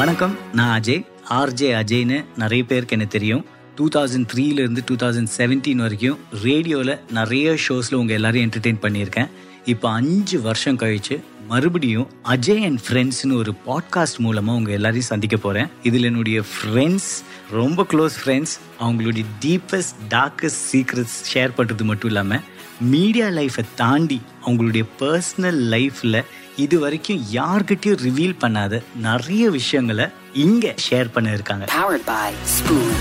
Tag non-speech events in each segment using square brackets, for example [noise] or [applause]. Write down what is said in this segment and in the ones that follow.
வணக்கம் நான் அஜய். ஆர்ஜே அஜய்னு நிறைய பேருக்கு எனக்கு தெரியும். டூ தௌசண்ட் த்ரீலேருந்து டூ தௌசண்ட் செவன்டீன் வரைக்கும் ரேடியோவில் நிறைய ஷோஸில் உங்கள் எல்லாரையும் என்டர்டெயின் பண்ணியிருக்கேன். இப்போ அஞ்சு வருஷம் கழிச்சு மறுபடியும் அஜய் அண்ட் ஃப்ரெண்ட்ஸ்னு ஒரு பாட்காஸ்ட் மூலமாக உங்கள் எல்லாரையும் சந்திக்க போகிறேன் இதில் என்னுடைய ஃப்ரெண்ட்ஸ் ரொம்ப க்ளோஸ் ஃப்ரெண்ட்ஸ் அவங்களுடைய டீப்பஸ்ட் டார்க்கஸ்ட் சீக்ரெட்ஸ் ஷேர் பண்ணுறது மட்டும் இல்லாமல் மீடியா லைஃப்பை தாண்டி அவங்களுடைய பர்சனல் லைஃப்பில் இது வரைக்கும் யார்கிட்டயும் ரிவீல் பண்ணாத நிறைய விஷயங்களை இங்க ஷேர் பண்ண இருக்காங்க Powered by Spoon.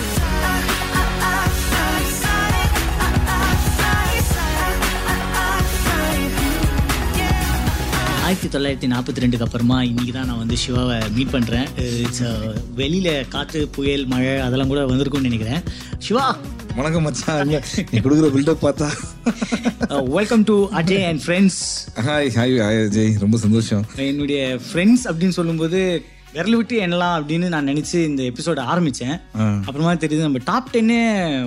ஆயிரத்தி தொள்ளாயிரத்தி நாற்பத்தி ரெண்டுக்கு அப்புறமா இன்னைக்கு தான் நான் வந்து சிவாவை மீட் பண்ணுறேன் இட்ஸ் வெளியில் காற்று புயல் மழை அதெல்லாம் கூட வந்திருக்கும்னு நினைக்கிறேன். சிவா வணக்கம் மச்சான். இல்ல நீ கொடுக்குற பில்டப் பார்த்தா. Welcome to Ajay and friends hi hi Ajay ரொம்ப சந்தோஷம். என்னுடைய ஃப்ரெண்ட்ஸ் அப்படின்னு சொல்லும்போது விரல் விட்டு என்னலாம் அப்படின்னு நான் நினைச்சு இந்த எபிசோட ஆரம்பிச்சேன். அப்புறமா தெரியுது நம்ம டாப் டென்னே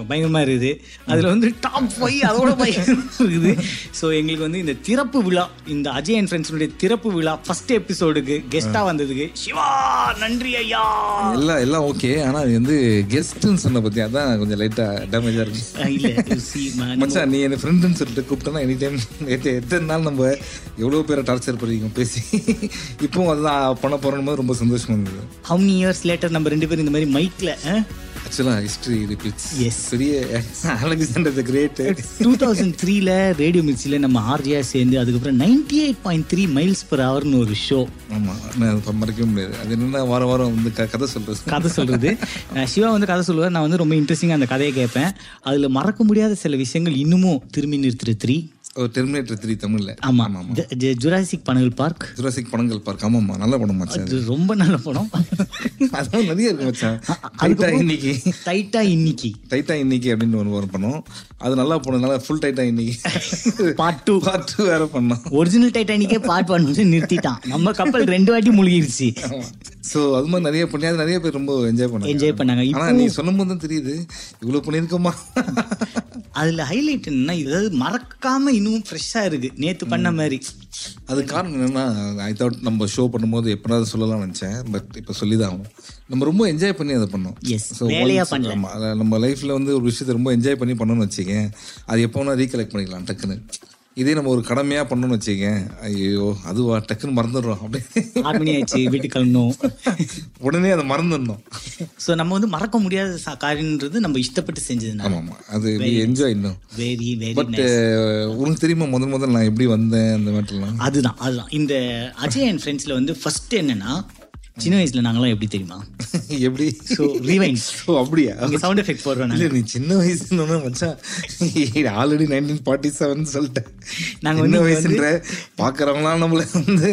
பயங்கரமா இருக்குது. அதுல வந்து டாப் ஃபைவ் அதோட பயங்கரமா இருக்குது. ஸோ எங்களுக்கு வந்து இந்த திறப்பு விழா இந்த அஜய் அண்ட் ஃப்ரெண்ட்ஸுடைய திறப்பு விழா ஃபர்ஸ்ட் எபிசோடுக்கு கெஸ்டா வந்ததுக்கு சிவா நன்றி ஐயா. எல்லாம் எல்லாம் ஓகே ஆனா அது வந்து கெஸ்ட்னு சொன்ன பத்தி அதான் கொஞ்சம் லைட்டா டேமேஜா இருக்கு. [laughs] மச்சான் நீ என்ன ஃப்ரெண்டுன்னு சொல்லிட்டு கூப்பிட்டனா எனி டைம் எத்தனை நாள் நம்ம எவ்வளோ பேரை டார்ச்சர் பண்ணிருக்கோம் பேசி. இப்போ அதுதான் பண்ண போறோம் ரொம்ப சந்தோஷமா. இருந்தது how many years later நம்ம ரெண்டு பேரும் இந்த மாதிரி மைக்ல ஆக்சுவலா ஹிஸ்டரி ரிப்பீட்ஸ் Yes. பெரிய Alexander the great two thousand த்ரீல ரேடியோ மிர்ச்சியில் நம்ம ஆர்ஜியா சேர்ந்து அதுக்கப்புறம் ninety eight point three miles per ஹவர்னு ஒரு ஷோ ஆமா நான் மறக்கவே முடியாது. அது என்னன்னா வாரம் வாரம் வந்து கதை சொல்றது. கதை சொல்றது. அஹ் சிவா வந்து கதை சொல்லுவார். நான் வந்து ரொம்ப இன்ட்ரெஸ்டிங்காக அந்த கதையை கேட்பேன். அதுல மறக்க முடியாத சில விஷயங்கள் இன்னமும் திரும்பி நிறுத்துற த்ரீ ஒரு டெர்மினேட்டர் த்ரீ தமிழ்ல. ஆமா. Jurassic Panagal park. ஜுராசிக் படங்கள் பார்க்க ஆமாம்மா நல்ல படம் மச்சான் அது ரொம்ப நல்ல படம். அதான் நிறைய இருக்கு மச்சான். டைட்டா இன்னைக்கு. டைட்டா இன்னைக்கு. டைட்டா இன்னைக்கு அப்படின்னு ஒரு ஒரு பண்ணோம் அது நல்லா போனதுனால ஃபுல் டைட்டா இன்னைக்கு. Part two. பார்ட் டூ வேற பண்ணோம். ஒரிஜினல் டைட்டானிக்கே பார்ட் பண்ணி நிறுத்திட்டான். நம்ம கப்பல் ரெண்டு வாட்டி மூழ்கிருச்சு. ஸோ அது மாதிரி நிறைய பண்ணி அது நிறைய பேர் ரொம்ப என்ஜாய் பண்ணாங்க. Enjoy பண்ணாங்க. ஆனா நீ சொல்லும் போது தான் தெரியுது. இவ்வளவு பண்ணியிருக்கோமா? அதுல ஹைலைட் என்னன்னா இது மறக்காம இன்னும் ஃப்ரெஷ்ஷா இருக்கு. நேத்து பண்ண மாதிரி. அது காரணம் என்னன்னா ஐ தாட் நம்ம ஷோ பண்ணும்போது எப்படாவது சொல்லலாம் நினைச்சேன். பட் இப்போ சொல்லி தான் ஆகும் நம்ம ரொம்ப என்ஜாய் பண்ணி அதை பண்ணோம். Yes. So வேலையா once- பண்ணல. ஆமா, அத நம்ம லைஃப்ல வந்து ஒரு விஷயத்தை ரொம்ப என்ஜாய் பண்ணி பண்ணணும்னு வச்சுக்கேன் அது எப்போ வேணா ரீகலெக்ட் பண்ணிக்கலாம் டக்குன்னு. இதே நம்ம ஒரு கடமையா பண்ணணும்னு வச்சுக்கேன் ஐயோ அதுவா? டக்குன்னு மறந்துடுறோம். அப்படியே. ஆறு மணி ஆயிடுச்சு வீட்டுக்கு கிளம்பணும். உடனே அதை மறந்துடணும். ஸோ நம்ம வந்து மறக்க முடியாத காரியம்ன்றது நம்ம இஷ்டப்பட்டு செஞ்சதுனால. ஆமா ஆமா அது என்ஜாய் இன்னும். வெரி வெரி பட் உனக்கு தெரியுமா முதல் முதல்ல நான் எப்படி வந்தேன் அந்த மாதிரிலாம் அதுதான் அதுதான். இந்த அஜய் அண்ட் ஃப்ரெண்ட்ஸ்ல வந்து ஃபர்ஸ்ட் என்னன்னா சின்ன வயசுல நாங்களாம் எப்படி தெரியுமா? எப்படி? ஸோ ரீவைண்ட் ஓ அப்படியா? இங்க சவுண்ட் எஃபெக்ட் போடுறோம் இல்ல நீ சின்ன வயசுன்னு மச்சான் ஆல்ரெடி நைன்டீன் ஃபார்ட்டி செவன் சொல்லிட்டேன். நாங்க நாங்க வந்து சின்ன வயசுன்ற பாக்குறவங்களாம் நம்மள வந்து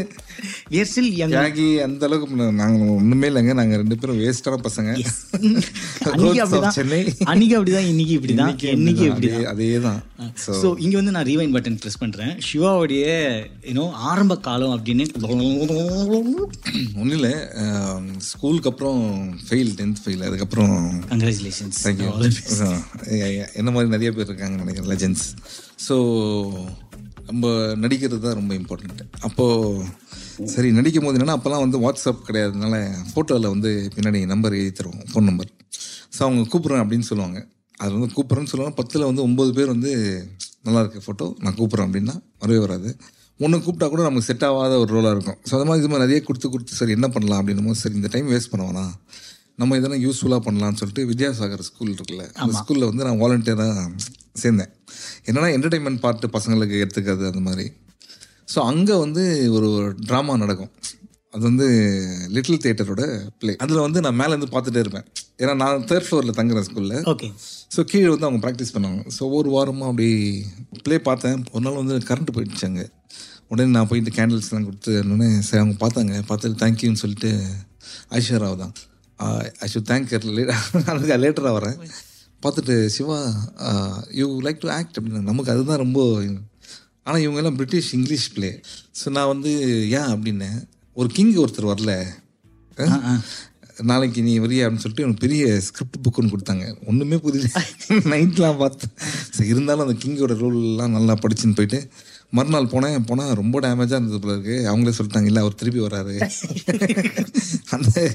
தியாகி அந்த அளவுக்கு நாங்க ஒண்ணுமே இல்லைங்க. நாங்க ரெண்டு பேரும் வேஸ்டான பசங்க. சென்னை [laughs] அன்னைக்கு அப்படிதான். இன்னைக்கு இப்படிதான் இன்னைக்கு இப்படிதான். அதே So, ஸோ இங்க வந்து நான் ரீவைண்ட் பட்டன் ப்ரெஸ் பண்றேன். சிவாவுடைய யூனோ ஆரம்ப காலம் அப்படின்னு ஒண்ணும் இல்ல ஸ்கூலுக்கு அப்புறம் ஃபெயில் டென்த் ஃபெயில் அதுக்கப்புறம் கங்க்ராச்சுலேஷன்ஸ் தேங்க்யூ என்ன மாதிரி நிறைய பேர் இருக்காங்க நினைக்கிறேன். லெஜெண்ட்ஸ் ஸோ நம்ம நடிக்கிறது தான் ரொம்ப இம்பார்ட்டண்ட் அப்போது சரி நடிக்கும் போது என்னென்னா அப்போல்லாம் வந்து வாட்ஸ்அப் கிடையாதுனால ஃபோட்டோவில் வந்து பின்னாடி நம்பர் எழுதி தருவோம் ஃபோன் நம்பர் ஸோ அவங்க கூப்பிட்றேன் அப்படின்னு சொல்லுவாங்க. அது வந்து கூப்பிட்றேன்னு சொல்லுவாங்க பத்தில் வந்து ஒம்பது பேர் வந்து நல்லா இருக்க ஃபோட்டோ நான் கூப்பிட்றேன் அப்படின்னா வரவே வராது. ஒன்று கூப்பிட்டா கூட நமக்கு செட் ஆகாத ஒரு ரோலாக இருக்கும். ஸோ அது மாதிரி இது மாதிரி நிறைய கொடுத்து கொடுத்து சரி என்ன பண்ணலாம்? அப்படின்னும் போது சரி இந்த டைம் வேஸ்ட் பண்ண நம்ம இதெல்லாம் யூஸ்ஃபுல்லாக பண்ணலாம்னு சொல்லிட்டு வித்யாசாகர் ஸ்கூல் இருக்குல்ல அந்த ஸ்கூலில் வந்து நான் வாலண்டியராக சேர்ந்தேன். என்னன்னா என்டர்டைன்மெண்ட் பார்ட்டு பசங்களுக்கு எடுத்துக்கிறது அந்த மாதிரி. ஸோ அங்கே வந்து ஒரு ட்ராமா நடக்கும். அது வந்து லிட்டில் தியேட்டரோட ப்ளே அதில் வந்து நான் மேலேருந்து பார்த்துட்டே இருப்பேன். ஏன்னா நான் தேர்ட் ஃப்ளோரில் தங்குறேன் ஸ்கூலில் ஓகே ஸோ கீழே வந்து அவங்க ப்ராக்டிஸ் பண்ணாங்க ஸோ ஒரு வாரமாக அப்படி ப்ளே பார்த்தேன். ஒரு நாள் வந்து கரண்ட் போயிடுச்சாங்க உடனே நான் போயிட்டு கேண்டில்ஸ்லாம் கொடுத்து உடனே சரி அவங்க பார்த்தாங்க. பார்த்துட்டு தேங்க்யூன்னு சொல்லிட்டு ஐஸ்வர்யா ராவ் தான். ஐ ஷுட் தேங்க் அதுக்கு லேட்டராக வரேன். பார்த்துட்டு Siva you like to act அப்படின்னு. நமக்கு அதுதான் ரொம்ப ஆனால் இவங்க எல்லாம் பிரிட்டிஷ் இங்கிலீஷ் ப்ளே ஸோ நான் வந்து ஏன் அப்படின்னேன் ஒரு கிங் ஒருத்தர் வரல? நாளைக்கு நீ வரியா அப்படின்னு சொல்லிட்டு எனக்கு பெரிய ஸ்கிரிப்ட் புக் ஒன்று கொடுத்தாங்க. ஒன்றுமே புரியல. [laughs] நைட்லாம் பார்த்தேன். சரி இருந்தாலும் அந்த கிங்கோட ரோல்லாம் நல்லா படிச்சுன்னு போயிட்டு மறுநாள் போனேன் போனால் ரொம்ப டேமேஜாக இருந்தது போல இருக்கு. அவங்களே சொல்லிட்டாங்க இல்லை அவர் திருப்பி வராரு. அந்த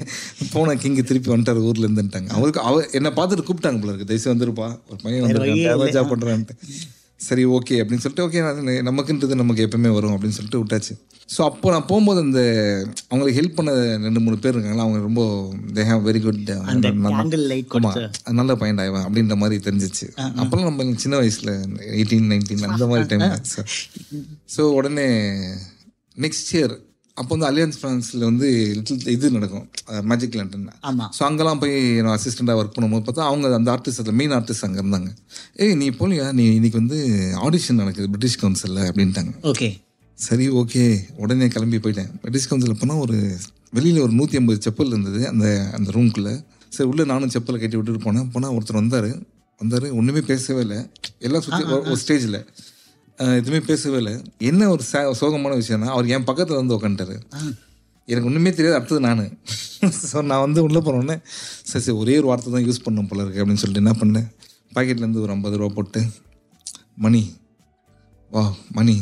போன கிங் திருப்பி வந்துட்டார் ஊர்ல இருந்துட்டாங்க அவருக்கு அவ என்னை பார்த்துட்டு கூப்பிட்டாங்க போல இருக்கு. தயவுசு வந்துருப்பா. ஒரு பையன் வந்து ஜாப் பண்றான்ட்டு. சரி ஓகே அப்படின்னு சொல்லிட்டு ஓகே நமக்குன்றது நமக்கு எப்பவுமே வரும் அப்படின்னு சொல்லிட்டு விட்டாச்சு. ஸோ அப்போ நான் போகும்போது அந்த அவங்களுக்கு ஹெல்ப் பண்ண ரெண்டு மூணு பேர் இருக்காங்களா அவங்க ரொம்ப தே ஹேவ் வெரி குட் நல்ல பையன் இவன் அப்படின்ற மாதிரி தெரிஞ்சிச்சு. அப்பெல்லாம் நம்ம சின்ன வயசுல எயிட்டீன் நைன்டீன் அந்த மாதிரி டைம் ஸோ உடனே நெக்ஸ்ட் இயர் அப்போ வந்து அலியன்ஸ் ஃப்ரான்ஸில் வந்து லிட்டில் இது நடக்கும். மேஜிக் லண்டன் ஆமா. ஸோ அங்கெல்லாம் போய் நான் அசிஸ்டண்ட்டாக ஒர்க் பண்ணும்போது பார்த்தா அவங்க அந்த ஆர்டிஸ்ட் அதில் மெயின் ஆர்டிஸ்ட் அங்கே இருந்தாங்க. ஏய் நீ போலியா? நீ இன்னைக்கு வந்து ஆடிஷன் நடக்குது பிரிட்டிஷ் கவுன்சிலில் அப்படின்ட்டாங்க. ஓகே. சரி ஓகே. உடனே கிளம்பி போயிட்டேன். பிரிட்டிஷ் கவுன்சில் போனால் ஒரு வெளியில் ஒரு நூற்றி ஐம்பது செப்பல் இருந்தது அந்த அந்த ரூம்குள்ளே சரி உள்ளே நானும் செப்பலை கட்டி விட்டுட்டு போனேன். போனால் ஒருத்தர் வந்தார். வந்தார். ஒன்றுமே பேசவே இல்லை. எல்லாம் சுற்றி ஒரு ஸ்டேஜில் எதுவுமே பேசவே இல்லை. என்ன ஒரு சோகமான விஷயம்னா அவர் என் பக்கத்தில் வந்து உட்காந்துட்டாரு எனக்கு ஒன்றுமே தெரியாது அடுத்தது நான். ஸோ [laughs] நான் வந்து உள்ளே போனோடனே சரி சரி ஒரே ஒரு வார்த்தை தான் யூஸ் பண்ண போல இருக்கு அப்படின்னு சொல்லிட்டு என்ன பண்ணேன்? பாக்கெட்லேருந்து ஒரு ஐம்பது ரூபா போட்டு மணி வா மணி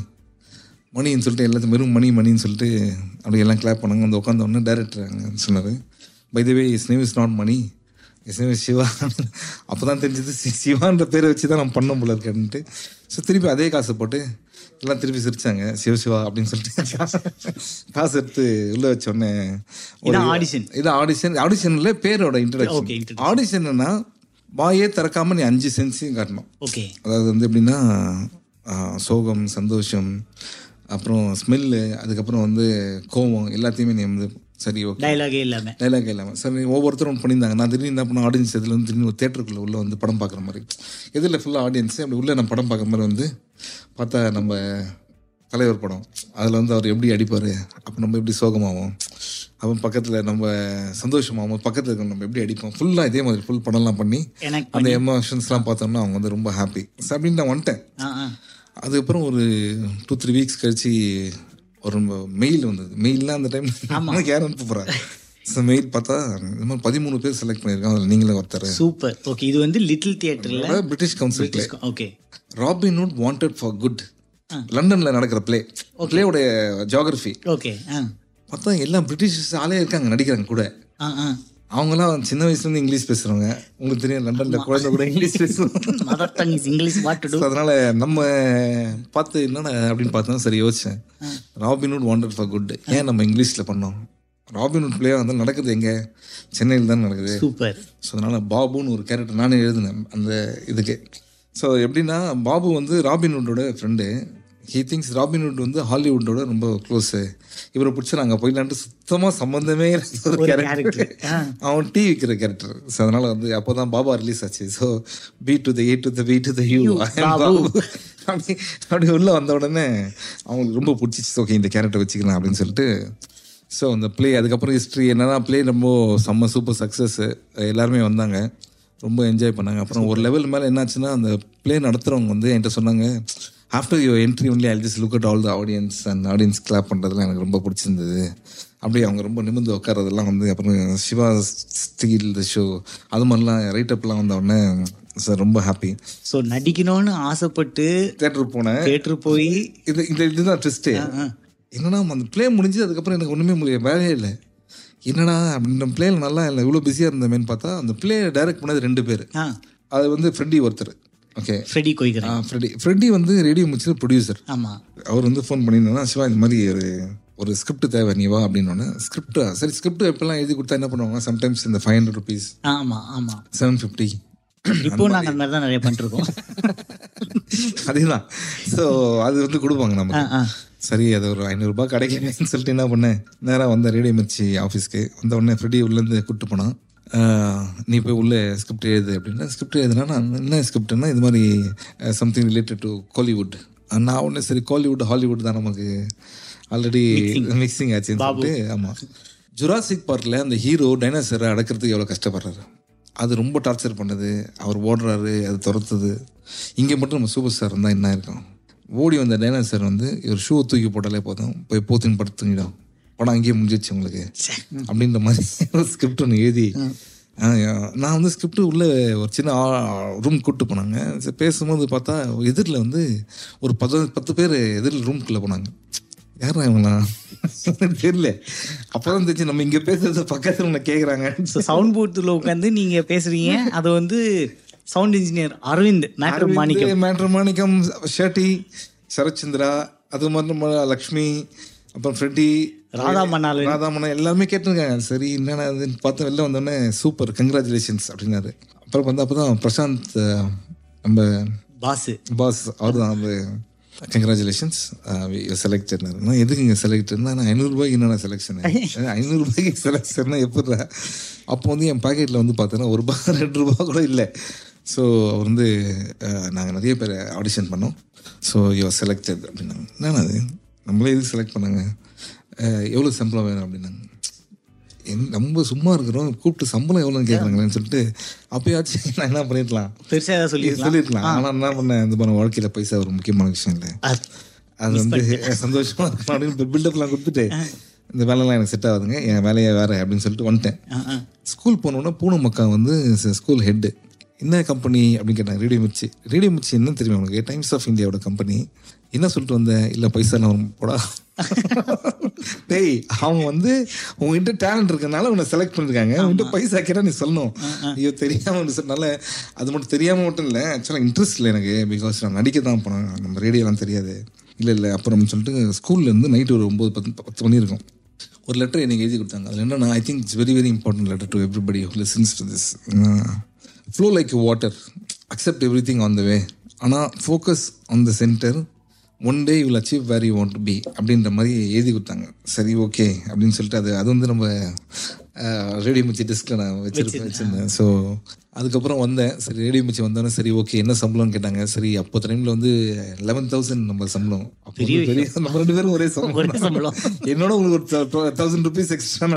மணின்னு சொல்லிட்டு எல்லாத்தையும் வெறும் மணி மணின்னு சொல்லிட்டு அப்படி எல்லாம் கிளாப் பண்ணாங்க. வந்து உட்காந்த உடனே டேரக்டர் சொன்னார் by the way is name is not Mani is name is Siva அப்போ தான் தெரிஞ்சது சிவான்ற பேரை வச்சு தான் நான் பண்ண போல இருக்கேன்ட்டு. ஸோ திருப்பி அதே காசை போட்டு எல்லாம் திருப்பி சிரிச்சாங்க. சிவ சிவா அப்படின்னு சொல்லிட்டு காசு எடுத்து உள்ளே வச்ச உடனே ஒரு- இதான் audition. இது ஆடிஷன் ஆடிஷனில் பேரோட Okay, இன்ட்ரடக்ஷன். ஆடிஷன்னா வாயே திறக்காம நீ அஞ்சு சென்ஸையும் காட்டணும். ஓகே அதாவது வந்து எப்படின்னா சோகம் சந்தோஷம் அப்புறம் ஸ்மெல்லு அதுக்கப்புறம் வந்து கோவம் எல்லாத்தையுமே நீ வந்து சரி ஓகே டயலாகே இல்லாம. டைலாக் இல்லாமல் சரி ஒவ்வொருத்தரும் பண்ணியிருந்தாங்க. நான் திடீர்னு என்ன பண்ண ஆடியன்ஸ் இதில் வந்து திடீர்னு ஒரு தேட்டருக்குள்ளே உள்ள வந்து படம் பார்க்குற மாதிரி. எதில் ஃபுல்லாக ஆடியன்ஸ் அப்படி உள்ளே நான் படம் பார்க்குற மாதிரி வந்து பார்த்தா நம்ம தலைவர் படம். அதில் வந்து அவர் எப்படி அடிப்பார்? அப்போ நம்ம எப்படி சோகமாகும் அவன் பக்கத்தில் நம்ம சந்தோஷமாகும் பக்கத்தில் இருக்க நம்ம எப்படி அடிப்போம்? ஃபுல்லாக இதே மாதிரி ஃபுல் படம்லாம் பண்ணி அந்த எமோஷன்ஸ்லாம் பார்த்தோம்னா அவங்க வந்து ரொம்ப ஹாப்பி அப்படின்னு நான் வந்துட்டேன். அதுக்கப்புறம் ஒரு டூ த்ரீ வீக்ஸ் கழிச்சு ஒரு மெயில் வந்தது. மெயில்லாம் அந்த டைம் எனக்கு யாரும் அனுப்ப போகிறேன் ஸோ மெயில் பார்த்தா இந்த மாதிரி பதிமூணு பேர் செலக்ட் பண்ணியிருக்காங்க. அதில் நீங்களும் ஒருத்தர். சூப்பர் ஓகே இது வந்து லிட்டில் தியேட்டர்ல British council okay Robin Hood wanted for good லண்டனில் நடக்கிற பிளே பிளேயோடைய ஜியாகிரஃபி ஓகே பார்த்தா எல்லாம் பிரிட்டிஷ் ஆளே இருக்காங்க நடிக்கிறாங்க கூட. ஆ ஆ. அவங்களாம் சின்ன வயசுலேருந்து இங்கிலீஷ் பேசுகிறவங்க உங்களுக்கு தெரியும் லண்டனில் குழந்தை கூட இங்கிலீஷ் பேசுவாங்க. Mother tongue is English what to அதனால நம்ம பார்த்து என்னடா அப்படின்னு பார்த்தா சரி யோசிச்சேன். ராபின்வுட் வாண்டட் ஃபார் குட் ஏன் நம்ம இங்கிலீஷில் பண்ணோம்? ராபின்வுட் பிளே வந்து நடக்குது எங்க? சென்னையில் தான் நடக்குது. சூப்பர் ஸோ அதனால பாபுன்னு ஒரு கேரக்டர் நானே எழுதினேன் அந்த இதுக்கு. ஸோ எப்படின்னா பாபு வந்து ராபின்வுட்டோட friend he thinks Robin Hood வந்து ஹாலிவுட்டோட ரொம்ப க்ளோஸு இவரை பிடிச்சி நாங்கள் போயிடலான்ட்டு சுத்தமாக சம்மந்தமே ஒரு கேரக்டர். அவன் டீ விற்கிற கேரக்டர் ஸோ அதனால வந்து அப்போ தான் பாபா ரிலீஸ் ஆச்சு. So B to the A to the B to the U Babu அப்படி அப்படி உள்ள வந்த உடனே அவங்களுக்கு ரொம்ப பிடிச்சிச்சு. ஓகே இந்த கேரக்டர் வச்சுக்கலாம் அப்படின்னு சொல்லிட்டு ஸோ அந்த ப்ளே அதுக்கப்புறம் ஹிஸ்ட்ரி என்னன்னா ப்ளே ரொம்ப செம்ம சூப்பர் சக்ஸஸ் எல்லாருமே வந்தாங்க. ரொம்ப என்ஜாய் பண்ணாங்க. அப்புறம் ஒரு லெவல் மேலே என்னாச்சுன்னா அந்த ப்ளே நடத்துகிறவங்க வந்து என்கிட்ட சொன்னாங்க after you entry only I just look at all the audience and audience clap பண்ணுறதுலாம் எனக்கு ரொம்ப பிடிச்சிருந்தது. அப்படியே அவங்க ரொம்ப நிமிர்ந்து உட்காரதெல்லாம் வந்து அப்புறம் சிவா ஸ்டீல் த ஷோ அது மாதிரிலாம் ரைட்டப்லாம் வந்த உடனே சார் ரொம்ப ஹாப்பி ஸோ நடிக்கணும்னு ஆசைப்பட்டு தேட்டருக்கு போனேன். தேட்டர் போய் இது இந்த இதுதான் ட்விஸ்ட்டு என்னன்னா அந்த ப்ளே முடிஞ்சு அதுக்கப்புறம் எனக்கு ஒன்றுமே முடியல வேலையே இல்லை. என்னடா அப்படின்ற பிளேல நல்லா இல்லை இவ்வளோ பிஸியாக இருந்தமேன்னு பார்த்தா அந்த பிளே டைரக்ட் பண்ணது ரெண்டு பேர். அது வந்து ஃப்ரெட்டி ஒருத்தர். ஓகே ஃப்ரெடி கொய்கிறேன் ஃப்ரெட்டி ஃப்ரெட்டி வந்து ரேடியோ முடிச்சது ப்ரொடியூசர் ஆமா. அவர் வந்து ஃபோன் பண்ணியிருந்தா சிவா இந்த மாதிரி ஒரு ஒரு ஸ்கிரிப்ட் தேவை நீ வா அப்படின்னு ஸ்கிரிப்டா சரி ஸ்கிரிப்ட் எப்பெல்லாம் எழுதி கொடுத்தா என்ன பண்ணுவாங்க சம்டைம்ஸ் இந்த ஃபைவ் ஹண்ட்ரட் ருபீஸ் ஆமா ஆமா. செவன் ஃபிஃப்டி இப்போ நாங்க அந்த மாதிரி தான் நிறைய பண்ணிருக்கோம். [laughs] அதேதான். ஸோ அது வந்து கொடுப்பாங்க ஆ சரி அது ஒரு ஐநூறுரூபா கிடைக்குன்னு சொல்லிட்டு என்ன பண்ணேன்? நேராக வந்த ரேடியோ மிர்ச்சி ஆஃபீஸ்க்கு வந்த உடனே ஃப்ரெடி உள்ளேருந்து கூப்பிட்டு போனான். ஆஹ், நீ போய் உள்ள ஸ்கிரிப்ட் எழுது அப்படின்னா ஸ்கிரிப்ட் எழுதுனா நான் என்ன ஸ்கிரிப்ட்னா இது மாதிரி சம்திங் ரிலேட்டட் டு கோலிவுட் நான் உடனே சரி கோலிவுட் ஹாலிவுட் தான் நமக்கு ஆல்ரெடி மிக்சிங் ஆச்சுன்னு சொல்லிட்டு ஆமாம் ஜுராசிக் பார்க்கில் அந்த ஹீரோ டைனோசரை அடக்கிறதுக்கு எவ்வளோ கஷ்டப்படுறாரு? அது ரொம்ப டார்ச்சர் பண்ணுது. அவர் ஓடுறாரு அது துரத்துது. இங்கே மட்டும் நம்ம சூப்பர் ஸ்டார் இருந்தால் என்ன இருக்கும்? ஓடி வந்த டைனோசர் வந்து இவர் ஷூ தூக்கி போட்டாலே போதும். போய் போத்தின் படுத்து தூங்கிடும். படம் அங்கேயே முடிஞ்சிச்சு உங்களுக்கு. அப்படின்ற மாதிரி ஸ்கிரிப்ட் ஒன்று எழுதி நான் வந்து ஸ்கிரிப்ட் உள்ள ஒரு சின்ன ரூம் கூப்பிட்டு போனாங்க. பேசும்போது பார்த்தா எதிரில் வந்து ஒரு பத்து பத்து பேர் எதிரில் ரூம்குள்ளே போனாங்க. யாரா இவங்களாம் [laughs] தெரியல. அப்பதான் தெரிஞ்சு நம்ம இங்க பேசுறது பக்கத்துல ஒண்ணு கேக்குறாங்க. சவுண்ட் பூத்தில் உட்காந்து நீங்க பேசுறீங்க. அதை வந்து சவுண்ட் இன்ஜினியர் அரவிந்த் மேட்ரு மாணிக்கம் மேட்ரு மாணிக்கம் ஷர்ட்டி சரத்சந்திரா அது மட்டும் லக்ஷ்மி அப்புறம் ஃப்ரெட்டி ராதா மணாலன் ராதாமணா எல்லாருமே கேட்டிருக்காங்க. சரி என்னடா இதுன்னு பார்த்து வெளில வந்தோடனே சூப்பர் கங்க்ராச்சுலேஷன்ஸ் அப்படின்னாரு. அப்புறம் வந்து அப்பதான் பிரசாந்த் அஹ், நம்ம பாஸ் பாஸ் அவர் தான் வந்து கங்க்ராச்சுலேஷன்ஸ் செலக்டட் நான் எதுக்கு இங்கே செலக்டட்னா நான் ஐநூறுரூபாய்க்கு என்னென்ன [laughs] செலெக்ஷன் ஐநூறுரூபாய்க்கு செலெக்ஷன்னா எப்படிடா? அப்போ வந்து என் பாக்கெட்டில் வந்து பார்த்தோன்னா ஒரு ரூபா ரெண்டு ரூபா கூட இல்லை. ஸோ அவர் வந்து நாங்கள் நிறைய பேர் ஆடிஷன் பண்ணோம். ஸோ யூஆர் செலக்டட் அப்படின்னாங்க. என்னன்னா அது நம்மளே எதுக்கு செலக்ட் பண்ணாங்க? எவ்வளோ சம்பளம் வேணும் அப்படின்னாங்க என் நம்ம சும்மா இருக்கிறோம் கூப்பிட்டு சம்பளம் எவ்வளோன்னு கேட்குறாங்களேன்னு சொல்லிட்டு அப்பயாச்சும் [laughs] நான் என்ன பண்ணிடலாம் பெருசா ஏதாவது சொல்லி சொல்லிருக்கலாம். ஆனா என்ன பண்ணேன் இந்த பண்ண வாழ்க்கையில பைசா ஒரு முக்கியமான விஷயம் இல்லை. அது வந்து [laughs] சந்தோஷமா இருக்கணும் அப்படின்னு பில்டப்லாம் கொடுத்துட்டு இந்த வேலைலாம் எனக்கு செட் ஆகுதுங்க என் வேலையை வேற அப்படின்னு சொல்லிட்டு வந்துட்டேன். ஸ்கூல் போனோன்னா பூனை மக்கா வந்து ஸ்கூல் ஹெட்டு என்ன கம்பெனி அப்படின்னு கேட்டாங்க ரேடியோ மிர்ச்சி. ரேடியோ மிர்ச்சி என்ன தெரியும் உனக்கு? டைம்ஸ் ஆஃப் இந்தியாவோட கம்பெனி என்ன சொல்லிட்டு வந்தேன் இல்லை பைசா நான் போடா. டேய் அவங்க வந்து உங்ககிட்ட டேலண்ட் இருக்கனால உன்னை செலக்ட் பண்ணிருக்காங்க. உன்கிட்ட பைசா கேட்டா நீ சொல்லணும். ஐயோ தெரியாம ஒன்று சொன்னால அது மட்டும் தெரியாம மட்டும் இல்லை. ஆக்சுவலாக இன்ட்ரெஸ்ட் இல்லை எனக்கு. பிகாஸ் நான் நடிக்க தான் போனேன். நம்ம ரேடியோலாம் தெரியாது. இல்லை இல்லை அப்புறம் சொல்லிட்டு ஸ்கூல்ல இருந்து நைட் ஒரு ஒம்பது பத்து பத்து மணி இருக்கும். ஒரு லெட்டர் எனக்கு எழுதி கொடுத்தாங்க. அதில் என்னன்னா I think it's very very important letter to everybody listens to this flow like water accept every thing on the way ஆனால் focus on the center one day will achieve where you want be அப்படின்ற மாதிரி எழுதி கொடுத்தாங்க. சரி okay அப்படின்னு சொல்லிட்டு அது அது வந்து நம்ம ரேடியோ மிச்சி டெஸ்கில் நான் வச்சிருப்பேன் வச்சிருந்தேன். ஸோ அதுக்கப்புறம் வந்தேன். சரி ரேடியோ மிச்சி வந்தோன்னே சரி ஓகே என்ன சம்பளம்னு கேட்டாங்க. சரி அப்போ டைமில் வந்து லெவன் தௌசண்ட் நம்ம சம்பளம். பெரிய நம்ம ரெண்டு பேரும் ஒரே சம்பளம். சம்பளம். என்னோட உங்களுக்கு ஒரு தௌசண்ட் ருபீஸ் எக்ஸ்ட்ரா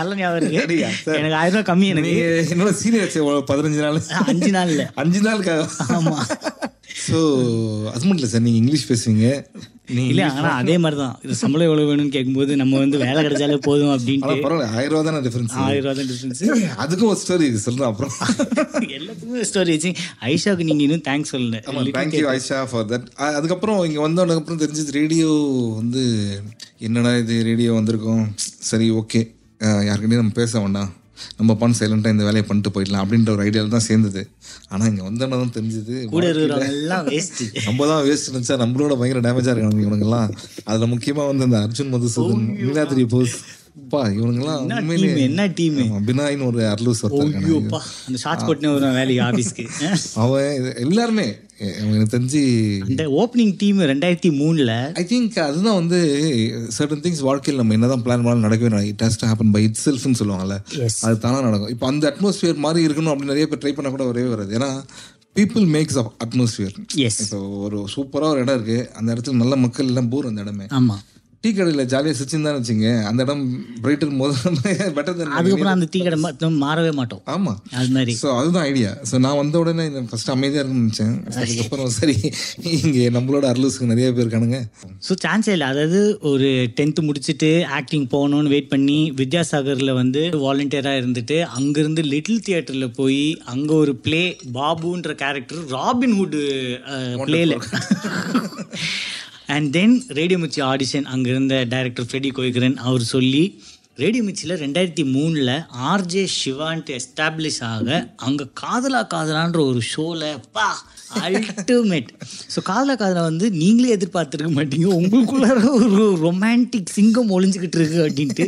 நல்ல ஞாபகம். எனக்கு ஆயிரம் ரூபாய் கம்மி எனக்கு. என்னோட சீனியர் பதினஞ்சு நாள். அஞ்சு நாள்ல. அஞ்சு நாளுக்காக ஆமா. ஸோ அது மட்டும் இல்லை சார் நீங்கள் இங்கிலீஷ் பேசுவீங்க. இல்ல ஆனா அதே மாதிரிதான். இது சம்பளம் எவ்வளவு வேணும்னு கேட்கும்போது நம்ம வந்து வேலை கிடைச்சாலே போதும் அப்படின்ட்டு. ஆனால் பரவாயில்ல ஆயிரம் ரூபா தானே டிஃபரன்ஸ் ஆயிரம் ரூபாய் தான் டிஃபரன்ஸ் அதுக்கும் ஒரு ஸ்டோரி இது சொல்கிறேன் அப்புறம். எல்லாத்துக்குமே ஸ்டோரி வச்சு ஐஷாக்கு நீங்க இன்னும் தேங்க்ஸ் சொல்லல. தேங்க்யூ ஐஷா ஃபார் தட் அதுக்கப்புறம் இங்கே வந்தோடனே அப்புறம் தெரிஞ்சது ரேடியோ வந்து என்னடா இது ரேடியோ வந்திருக்கோம். சரி ஓகே யாருக்கிட்டையும் நம்ம பேச வேண்டாம். நம்ம பண்ண சைலண்டாக இந்த வேலையை பண்ணிட்டு போயிடலாம் அப்படின்ற ஒரு ஐடியாவில் தான் சேர்ந்தது. ஆனால் இங்கே வந்தோடனே தான் தெரிஞ்சது நம்ம தான் வேஸ்ட் இருந்துச்சா? நம்மளோட பயங்கர டேமேஜாக இருக்காங்க இவனுங்கெல்லாம். அதில் முக்கியமாக வந்து அந்த அர்ஜுன் மதுசூதன் நீலாதிரி போஸ் பா இவனுங்கெல்லாம் உண்மையிலே என்ன டீம் ஆமா, பினாயின்னு ஒரு அர்லூஸ். ஐயோப்பா அந்த ஷார்ட்ஸ் போட்டுனே வரும் வேலைக்கு ஆபீஸ்க்கு [laughs] அவன் எல்லாருமே எனக்கு தெரிஞ்சு அந்த ஓப்பனிங் டீம் ரெண்டாயிரத்தி மூணுல ஐ திங்க் அதுதான் வந்து சர்டன் திங்ஸ் வாழ்க்கையில் நம்ம என்னதான் பிளான் பண்ணாலும் நடக்கவே நடக்கும் it has to happen by it செல்ஃப்னு சொல்லுவாங்கல்ல. அது தானே நடக்கும். இப்போ அந்த அட்மாஸ்பியர் மாதிரி இருக்கணும் அப்படின்னு நிறைய பேர் ட்ரை பண்ண கூட வரவே வராது. ஏன்னா பீப்புள் மேக்ஸ் அப் அட்மாஸ்பியர் எஸ் இப்போ ஒரு சூப்பராக ஒரு இடம் இருக்கு. அந்த இடத்துல நல்ல மக்கள் எல்லாம் போர் அந்த இடமே. ஆமா. டீ கடையில் ஜாலியாக சுச்சின்னு வச்சுங்க. அந்த இடம் பிரைட்டர் முதல்ல பெட்டர் தன் அதுக்கப்புறம் அந்த டீ கடை மாறவே மாட்டோம். ஆமாம் அது மாதிரி. ஸோ அதுதான் ஐடியா ஸோ நான் வந்த உடனே ஃபர்ஸ்ட் அமைதியாக இருக்குன்னு நினச்சேன். அதுக்கப்புறம் சரி இங்கே நம்மளோட அர்லூஸுக்கு நிறைய பேர் இருக்கானுங்க. ஸோ சான்ஸே இல்லை. அதாவது ஒரு டென்த்து முடிச்சுட்டு ஆக்டிங் போகணும்னு வெயிட் பண்ணி வித்யாசாகரில் வந்து வாலண்டியராக இருந்துட்டு அங்கேருந்து லிட்டில் தியேட்டரில் போய் அங்கே ஒரு ப்ளே பாபுன்ற character Robin Hood ப்ளேல and then radio Mirchi audition அங்கே இருந்த டைரக்டர் ஃப்ரெடி கோய்கரன் அவர் சொல்லி ரேடியோ மிர்ச்சியில் ரெண்டாயிரத்தி மூணில் ஆர்ஜே சிவான்ட்டு எஸ்டாப்ளிஷ் ஆக அங்கே காதலா காதலான்ற ஒரு ஷோவில் பா அல்டிமேட் ஸோ காதலா காதலா வந்து நீங்களே எதிர்பார்த்துருக்க மாட்டீங்க. உங்களுக்குள்ளார ஒரு ரொமான்டிக் சிங்கம் ஒளிஞ்சுக்கிட்டு இருக்கு அப்படின்ட்டு.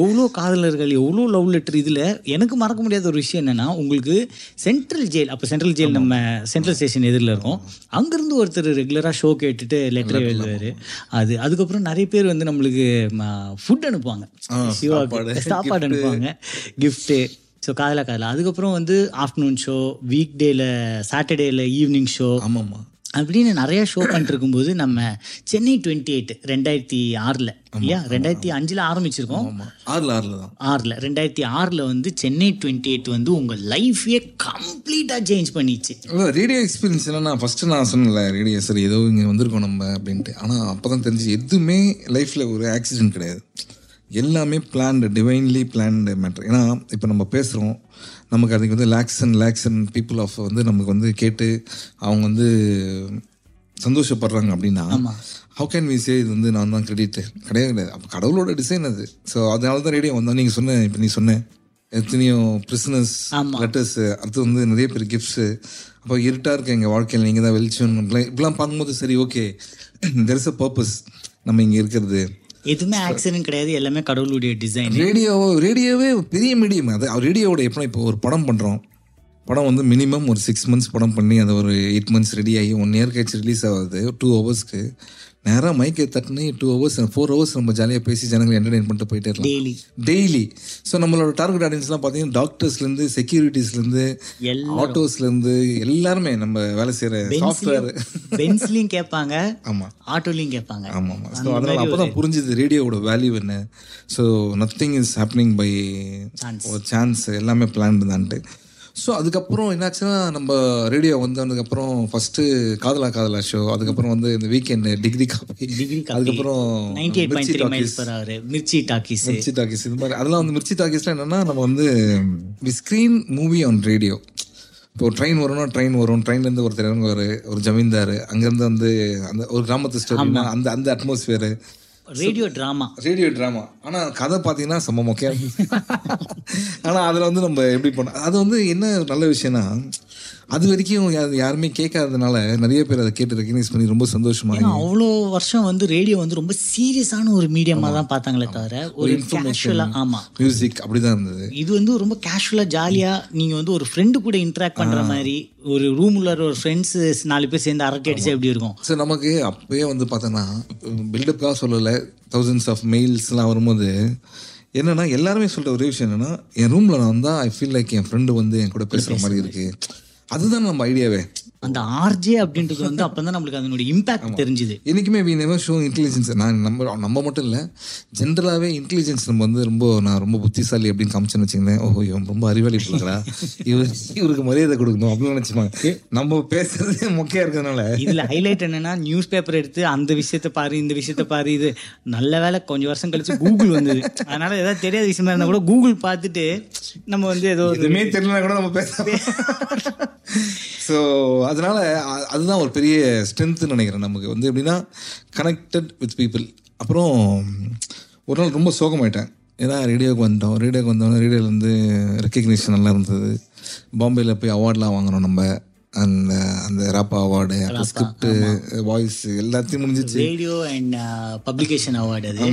எவ்வளோ காதலர்கள் எவ்வளோ லவ் லெட்டர் இதில். எனக்கு மறக்க முடியாத ஒரு விஷயம் என்னன்னா உங்களுக்கு சென்ட்ரல் ஜெயில் அப்போ சென்ட்ரல் ஜெயில் நம்ம சென்ட்ரல் ஸ்டேஷன் எதிரில் இருக்கோம். அங்கேருந்து ஒருத்தர் ரெகுலராக ஷோ கேட்டுட்டு லெட்டர் எழுதுவார். அது அதுக்கப்புறம் நிறைய பேர் வந்து நம்மளுக்கு ஃபுட் அனுப்புவாங்க. சாப்பாடு அனுப்புவாங்க. கிஃப்ட்டு ஸோ காதலா காதலா. அதுக்கப்புறம் வந்து ஆஃப்டர்நூன் ஷோ வீக் டேல சாட்டர்டேல ஈவினிங் ஷோ ஆமாம்மா. அப்படின்னு நிறைய ஷோ பண்ணிட்டு இருக்கும்போது நம்ம சென்னை டுவெண்ட்டி எயிட் ரெண்டாயிரத்தி ஆறில். இல்லையா? ரெண்டாயிரத்தி அஞ்சில் ஆரம்பிச்சிருக்கோம். ஆமாம் ஆறில் ஆறில் தான். ஆறில். ரெண்டாயிரத்தி ஆறில் வந்து சென்னை டுவெண்ட்டி எயிட் வந்து உங்கள் லைஃபே கம்ப்ளீட்டாக சேஞ்ச் பண்ணிச்சு. ரேடியோ எக்ஸ்பீரியன்ஸ் என்னன்னா ஃபர்ஸ்ட் நான் சொன்னேன்ல ரேடியோ சரி ஏதோ இங்கே வந்திருக்கோம் நம்ம அப்படின்ட்டு. ஆனால் அப்போ தான் தெரிஞ்சு எதுவுமே லைஃப்பில் ஒரு ஆக்சிடென்ட் கிடையாது. எல்லாமே பிளான்டு டிவைன்லி பிளான்டு மேட்ரு ஏன்னா இப்போ நம்ம பேசுகிறோம் நமக்கு அதுக்கு வந்து lakes and lakes and people of வந்து நமக்கு வந்து கேட்டு அவங்க வந்து சந்தோஷப்படுறாங்க அப்படின்னா ஹவு கேன் வி சே இது வந்து நான் தான் கிரெடிட் கிடையாது கிடையாது. அப்போ கடவுளோட டிசைன் அது. ஸோ அதனால தான் ரேடியோ வந்தோம். நீங்கள் சொன்ன இப்போ நீ சொன்ன எத்தனையோ பிரிசனஸ் லெட்டர்ஸ் அடுத்து வந்து நிறைய பேர் கிஃப்ட்ஸு அப்போ இருட்டாக இருக்கு எங்கள் வாழ்க்கையில் நீங்கள் தான் வெளிச்சம். இப்படிலாம் இப்படிலாம் பார்க்கும்போது சரி okay there is a purpose நம்ம இங்கே இருக்கிறது. எதுவுமே ஆக்சிடென்ட் கிடையாது எல்லாமே கடவுளுடைய டிசைன் ரேடியோ ரேடியோவே பெரிய மீடியம் அது. ரேடியோவோட எப்போ இப்போ ஒரு படம் பண்ணுறோம் படம் வந்து மினிமம் ஒரு சிக்ஸ் மந்த்ஸ் படம் பண்ணி அதை ஒரு எயிட் மந்த்ஸ் ரெடி ஆகி ஒன் இயர் கழிச்சு ரிலீஸ் ஆகுது டூ ஹவர்ஸ்க்கு நேராக மைக்கை தட்டுனு டூ ஹவர்ஸ் ஃபோர் ஹவர்ஸ் நம்ம ஜாலியாக பேசி ஜனங்களை என்டர்டைன் பண்ணிட்டு போயிட்டே இருக்கலாம். டெய்லி டெய்லி ஸோ நம்மளோட டார்கெட் ஆடியன்ஸ்லாம் பார்த்தீங்கன்னா டாக்டர்ஸ்லேருந்து செக்யூரிட்டிஸ்லேருந்து ஆட்டோஸ்லேருந்து எல்லாருமே. நம்ம வேலை செய்கிற சாஃப்ட்வேர் பென்ஸ்லயும் கேட்பாங்க. ஆமாம் ஆட்டோலயும் கேட்பாங்க. ஆமாம் ஆமாம் ஸோ அதனால் அப்போ தான் புரிஞ்சுது ரேடியோவோட வேல்யூ என்ன. So nothing is happening by chance எல்லாமே பிளான் தான்ட்டு. ஸோ அதுக்கப்புறம் என்னாச்சுன்னா நம்ம ரேடியோ வந்ததுக்கப்புறம் ஃபஸ்ட்டு காதலா காதலா ஷோ அதுக்கப்புறம் வந்து இந்த வீக்கெண்ட் டிகிரி காப்பி டிகிரி அதுக்கப்புறம் per hour Mirchi talkies Mirchi talkies இது மாதிரி அதெல்லாம் வந்து மிர்ச்சி டாக்கீஸ்லாம் என்னன்னா நம்ம வந்து we screen movie on radio இப்போ ட்ரெயின் வரும்னா ட்ரெயின் வரும். ட்ரெயின்லேருந்து ஒருத்தர் இறங்குவார். ஒரு ஜமீன்தார். அங்கேருந்து வந்து அந்த ஒரு கிராமத்து ஸ்டோரினா அந்த அந்த atmosphere radio drama radio drama ஆனால் கதை பார்த்தீங்கன்னா செம்ம மொக்கையா ஆனால் அதில் வந்து நம்ம எப்படி பண்ண அது வந்து என்ன நல்ல விஷயம்னா அது வரைக்கும் யாருமே கேட்காததுனால நிறைய பேர் அதை கேட்டு ரெக்கக்னைஸ் பண்ணி ரொம்ப சந்தோஷமா அவ்வளோ வருஷம் வந்து ரேடியோ வந்து ரொம்ப சீரியஸான ஒரு மீடியமா தான் பார்த்தாங்களே தவிர ஒரு கேஷுவலா ஆமா. மியூசிக் அப்படிதான் இருந்தது. இது வந்து ரொம்ப கேஷுவலா ஜாலியா நீங்க வந்து ஒரு ஃப்ரெண்டு கூட இன்டராக்ட் பண்ற மாதிரி ஒரு ரூம் உள்ள ஒரு ஃப்ரெண்ட்ஸ் நாலு பேர் சேர்ந்து அரட்டை அடிச்சா எப்படி இருக்கும்? ஸோ நமக்கு அப்பயே வந்து பார்த்தோன்னா பில்டப்காக சொல்லலை தௌசண்ட்ஸ் ஆஃப் மெயில்ஸ்லாம் வரும்போது என்னன்னா எல்லாருமே சொல்ற ஒரே விஷயம் என்னன்னா என் ரூம்ல நான் வந்தா ஐ ஃபீல் லைக் என் ஃப்ரெண்டு வந்து என் கூட பேசுற மாதிரி இருக்கு. அதுதான் நம்ம ஐடியாவே அந்த ஆர்ஜே அப்படின்றது வந்து அப்பதான் நம்மளுக்கு அதனுடைய இம்பாக்ட் தெரிஞ்சுது. என்னைக்குமே வி நெவர் ஷோ இன்டெலிஜென்ஸ் நான் நம்ம நம்ம மட்டும் இல்லை ஜென்ரலாகவே இன்டெலிஜென்ஸ் நம்ம வந்து ரொம்ப நான் ரொம்ப புத்திசாலி அப்படின்னு காமிச்சேன்னு வச்சுங்களேன் ஓஹோ இவன் ரொம்ப அறிவாளி பிள்ளைங்களா இவர் இவருக்கு மரியாதை கொடுக்கணும் அப்படின்னு நினச்சிப்பாங்க. நம்ம பேசுறதே மொக்கையா இருக்கிறதுனால. இதுல ஹைலைட் என்னன்னா நியூஸ் பேப்பர் எடுத்து அந்த விஷயத்த பாரு இந்த விஷயத்த பாரு இது நல்ல வேளை கொஞ்சம் வருஷம் கழிச்சு கூகுள் வந்தது. அதனால ஏதாவது தெரியாத விஷயமா இருந்தா கூட கூகுள் பார்த்துட்டு நம்ம வந்து ஏதோ எதுவுமே தெரியலனா கூட நம்ம பேச [laughs] ஸோ அதனால் அதுதான் ஒரு பெரிய ஸ்ட்ரென்த்துன்னு நினைக்கிறேன் நமக்கு. வந்து எப்படின்னா கனெக்டட் வித் பீப்புள் அப்புறம் ஒரு நாள் ரொம்ப சோகமாயிட்டேன். ஏன்னா ரேடியோக்கு வந்துட்டோம். ரேடியோக்கு வந்தோடனே ரேடியோவில் வந்து ரெக்கக்னிஷன் நல்லா இருந்தது. பாம்பேயில் போய் அவார்ட்லாம் வாங்கினோம் நம்ம. அந்த அந்த ராப்பா அவார்டு ஸ்கிரிப்ட் வாய்ஸ் எல்லாத்தையும் முடிஞ்சிச்சு. ரேடியோ அண்ட் பப்ளிகேஷன் அவார்டு அது.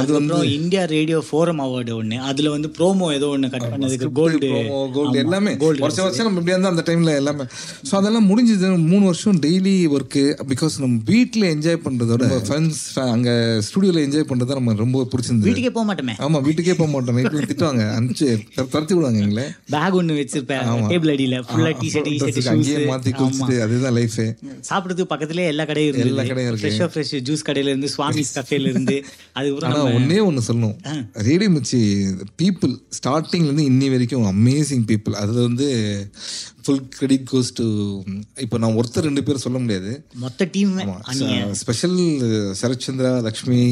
அது வந்து இந்தியா ரேடியோ ஃபோரம் அவார்டு ஒண்ணு. அதுல வந்து ப்ரோமோ ஏதோ ஒண்ணு கட் பண்ணதுக்கு கோல்டு கோல்டு எல்லாமே. வருஷம் வருஷம் நம்ம இப்படியா இருந்தா அந்த டைம்ல எல்லாமே. ஸோ அதெல்லாம் முடிஞ்சது. மூணு வருஷம் டெய்லி ஒர்க்கு பிகாஸ் நம்ம வீட்டில் என்ஜாய் பண்றதோட ஃப்ரெண்ட்ஸ் அங்க ஸ்டுடியோல என்ஜாய் பண்றது நம்ம ரொம்ப பிடிச்சிருந்தது. வீட்டுக்கே போக மாட்டோமே. ஆமா வீட்டுக்கே போக மாட்டோம். நைட்ல திட்டுவாங்க. அனுப்பிச்சு துரத்தி விடுவாங்க எங்களை. பேக் ஒண்ணு வச்சிருப்பேன். டேபிள் அடியில. ஃபுல்லா டி ஷர்ட் டி ஷர்ட் அங்கேயே மாத்தி குளிச்சுட்டு அதுதான் லைஃபே சாப்பிடுறதுக்கு பக்கத்துலயே எல்லா கடையும் இருந்து எல்லா கடையும் இருக்கு. ஃப்ரெஷ்ஷா ஃப்ரெஷ் ஜூஸ் கடையில இருந்து சுவாமி கஃபேல இருந்து. அதுக்கப்புறம் ஆனா ஒன்னே ஒன்று சொல்லணும். ரேடியோ மிச்சி பீப்புள் ஸ்டார்டிங்ல இருந்து இன்னி வரைக்கும் அமேசிங் பீப்புள் அதுல வந்து ஃபுல் கிரெடிட் கோஸ் டு இப்போ நான் ஒருத்தர் ரெண்டு பேர் சொல்ல முடியாது. மொத்த team special Sarathchandra Lakshmi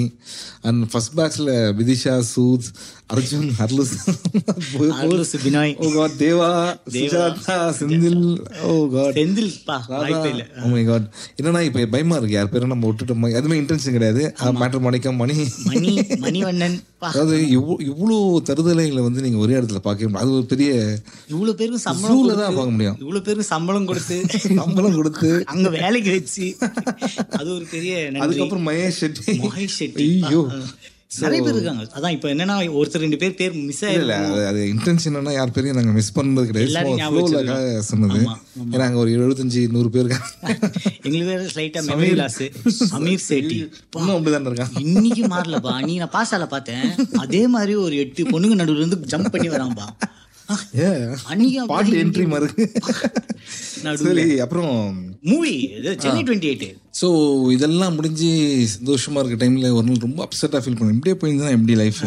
and first பேட்ச்ல Vidisha Sood Arjun ஹர்லுஸ். அர்லுஸ் Binoy oh god Deva Sujatha Senthil. Oh god Senthil oh my god என்னன்னா இப்போ பயமா இருக்கு. யார் பேரும் நம்ம விட்டுட்டோம் எதுவுமே இன்டென்ஷன் கிடையாது. மேட்டர் மாணிக்கம் மணி. மணி மணிவண்ணன் அதாவது இவ்வளோ இவ்வளோ தருதலைகளை வந்து நீங்க ஒரே இடத்துல பார்க்க முடியும் அது ஒரு பெரிய இவ்வளவு பேருக்கு சம்பளம் தான் பார்க்க முடியும் இவ்வளவு பேருக்கு சம்பளம் கொடுத்து [laughs] சம்பளம் கொடுத்து. அங்க வேலைக்கு வச்சு. அது ஒரு பெரிய அதுக்கப்புறம் மகேஷ் ஷெட்டி. மகேஷ் ஷெட்டி. ஐயோ. நிறைய பேர் இருக்காங்க. அதான் இப்ப என்னன்னா ஒருத்தர் ரெண்டு பேர் பேர் மிஸ் ஆயிருக்கு அது இன்டென்ஷனா யார் பேரையும் நாங்க மிஸ் பண்ணது கிடையாது. சொன்னது. ஏன்னா அங்க ஒரு எழுபத்தஞ்சு நூறு பேர் எங்களுக்கு வேற ஸ்லைட்டா மெமரி லாஸ் அமீர் சேட்டி இன்னும் அப்படிதான் இருக்காங்க. இன்னைக்கு மாறலப்பா. நீ நான் பாசால பார்த்தேன். அதே மாதிரி ஒரு எட்டு பொண்ணுங்க நடுவுல இருந்து ஜம்ப் பண்ணி அன்னைக்கு பாட்டு என்ட்ரி மாதிரி சரி அப்புறம் movie Chennai twenty eight so இதெல்லாம் முடிஞ்சு சந்தோஷமா இருக்க டைம்ல ஒரு நாள் ரொம்ப அப்செட்டாக ஃபீல் பண்ணேன் இப்படியே போயிருந்தா எப்படி லைஃப்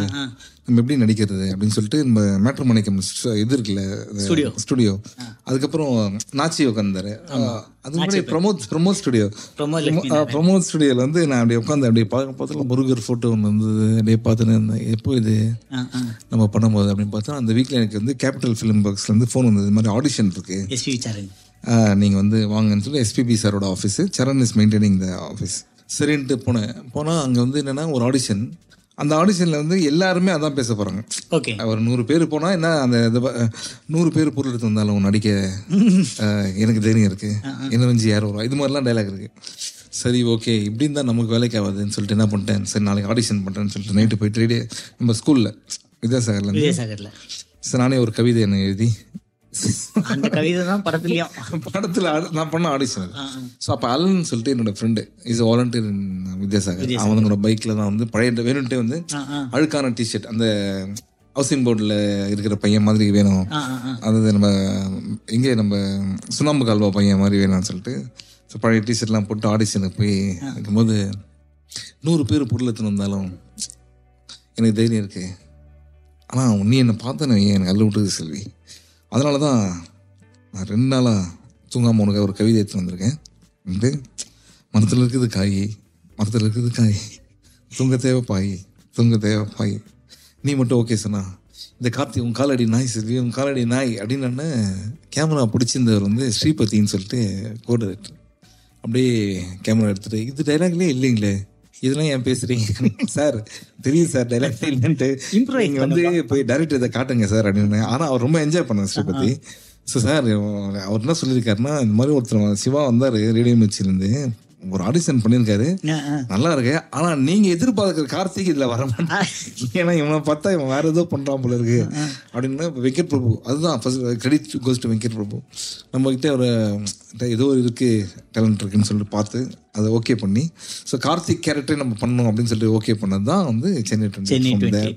நம்ம எப்படி நடிக்கிறது அப்படின்னு சொல்லிட்டு நம்ம மேட்ரு மணிக்கம் இது இருக்குல்ல Studio. ஸ்டுடியோ அதுக்கப்புறம் நாச்சி உட்காந்தாரு அது முன்னாடி ப்ரமோத் ப்ரமோத் ஸ்டுடியோ ப்ரொமோ ப்ரமோத் ஸ்டுடியோவில் வந்து நான் அப்படியே உட்காந்து அப்படியே பார்க்க பார்த்துல முருகர் ஃபோட்டோ ஒன்று இருந்தது அப்படியே பார்த்துன்னு இருந்தேன். எப்போ இது? நம்ம பண்ணும்போது அப்படின்னு பார்த்தா அந்த வீக்கில் எனக்கு வந்து கேபிட்டல் ஃபிலிம் ஒர்க்ஸ்லேருந்து ஃபோன் வந்தது. இது மாதிரி ஆடிஷன் இருக்கு. நீங்கள் வந்து வாங்கன்னு சொல்லி எஸ்பிபி சாரோட office Charan is maintaining the office சரின்ட்டு போனேன் போனால் அங்கே வந்து என்னென்னா ஒரு ஆடிஷன் அந்த ஆடிஷனில் வந்து எல்லாருமே அதான் பேச போகிறாங்க ஓகே ஒரு நூறு பேர் போனால் என்ன அந்த இது நூறு பேர் பொருள் எடுத்து வந்தாலும் நடிக்க எனக்கு தைரியம் இருக்குது என்ன வஞ்சி யார் வருவா? இது மாதிரிலாம் டைலாக் இருக்குது சரி ஓகே இப்படின்னு தான் நமக்கு வேலைக்கு ஆகாதுன்னு சொல்லிட்டு என்ன பண்ணிட்டேன்? சரி நாளைக்கு ஆடிஷன் பண்ணுறேன்னு சொல்லிட்டு நைட்டு போயிட்டு ரெடி நம்ம ஸ்கூலில் வித்யாசாகர்லேருந்து விஜயசாகர்ல சரி நானே ஒரு கவிதை என்ன எழுதி அந்த கவிதை தான் படத்துலயும். படத்தில் நான் பண்ண ஆடிஷன் ஸோ அப்போ அலன் சொல்லிட்டு என்னோட ஃப்ரெண்டு இஸ் வாலண்டியர் வித்யாசாகர். அவனோட பைக்கில் தான் வந்து பழைய வேணும்ட்டே வந்து. அழுக்கான டிஷர்ட் அந்த ஹவுசிங் போர்டில் இருக்கிற பையன் மாதிரி வேணும். அதாவது நம்ம இங்கே நம்ம சுண்ணாம்பு கால்வா பையன் மாதிரி வேணும்னு சொல்லிட்டு ஸோ பழைய டிஷர்ட்லாம் போட்டு ஆடிஷனுக்கு போய் இருக்கும்போது நூறு பேர் பொருள் எடுத்துன்னு வந்தாலும் எனக்கு தைரியம் இருக்கு. ஆனால் நீ என்னை பார்த்தேன்னு எனக்கு அள்ளு விட்டுது செல்வி. அதனால தான் நான் ரெண்டு நாளாக தூங்காமல் உனக்கு ஒரு கவிதை எடுத்து வந்திருக்கேன். வந்து மரத்தில் இருக்குது காய் மரத்தில் இருக்குது காய். தூங்க தேவை பாய் தூங்க தேவை பாய். நீ மட்டும் ஓகே சொன்னா இந்த கார்த்தி உன் காலடி நாய் செல்வி உன் காலடி நாய் அப்படின்னு கேமரா பிடிச்சிருந்தவர் வந்து ஸ்ரீபதின்னு சொல்லிட்டு கோடு அப்படியே கேமரா எடுத்துகிட்டு இது டைலாக்லேயே இல்லைங்களே. இதெல்லாம் ஏன் பேசுறீங்க? சார் தெரியும் சார் டைலாக் இல்லைன்ட்டு. நீங்க வந்து போய் டைரக்டர் இதை காட்டுங்க சார் அப்படின்னு. ஆனா அவர் ரொம்ப என்ஜாய் பண்ணார் ஸ்ரீபதி ஸோ சார் அவர் என்ன சொல்லியிருக்காருன்னா இந்த மாதிரி ஒருத்தர் சிவா வந்தார் ரேடியோ மிர்ச்சிலேருந்து ஒரு ஆடிஷன் பண்ணியிருக்காரு. நல்லா இருக்கு. ஆனா நீங்க எதிர்பார்க்கிற கார்த்திக் இதுல வர மாட்டான் ஏன்னா இவனை பார்த்தா இவன் வேற ஏதோ பண்றான் போல இருக்கு. அப்படின்னு வெங்கட் பிரபு அதுதான் first credit goes to Venkat Prabhu நம்ம கிட்ட ஒரு ஏதோ ஒரு இருக்கு டேலண்ட் இருக்குன்னு சொல்லிட்டு பார்த்து அதை ஓகே பண்ணி. ஸோ கார்த்திக் கேரக்டரை நம்ம பண்ணணும் அப்படின்னு சொல்லிட்டு ஓகே பண்ணது தான் வந்து சென்னை சென்னை டுவெண்ட்டி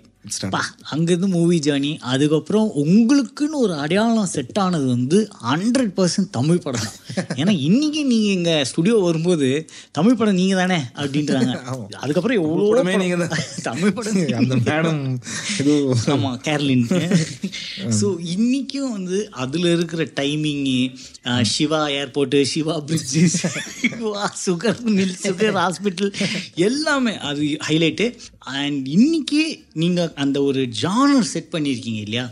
அங்கேருந்து மூவி ஜேர்னி அதுக்கப்புறம் உங்களுக்குன்னு ஒரு அடையாளம் செட் ஆனது வந்து ஹண்ட்ரட் பர்சன்ட் தமிழ் படம் [laughs] ஏன்னா இன்னைக்கு நீங்க எங்க ஸ்டுடியோ வரும்போது தமிழ் படம் நீங்க தானே அப்படின்றாங்க. [laughs] அதுக்கப்புறம் எவ்வளோ படமே படம். நீங்க தான். [laughs] தமிழ் படம். அந்த மேடம் ஏதோ ஆமா கேர்லின் ஸோ இன்னைக்கும் வந்து அதுல இருக்கிற timing Siva airport Siva bridge Siva sugar mill sugar hospital எல்லாமே அது ஹைலைட்டு அண்ட் இன்னைக்கு நீங்க அந்த ஒரு ஜானர் செட் பண்ணியிருக்கீங்க இல்லையா?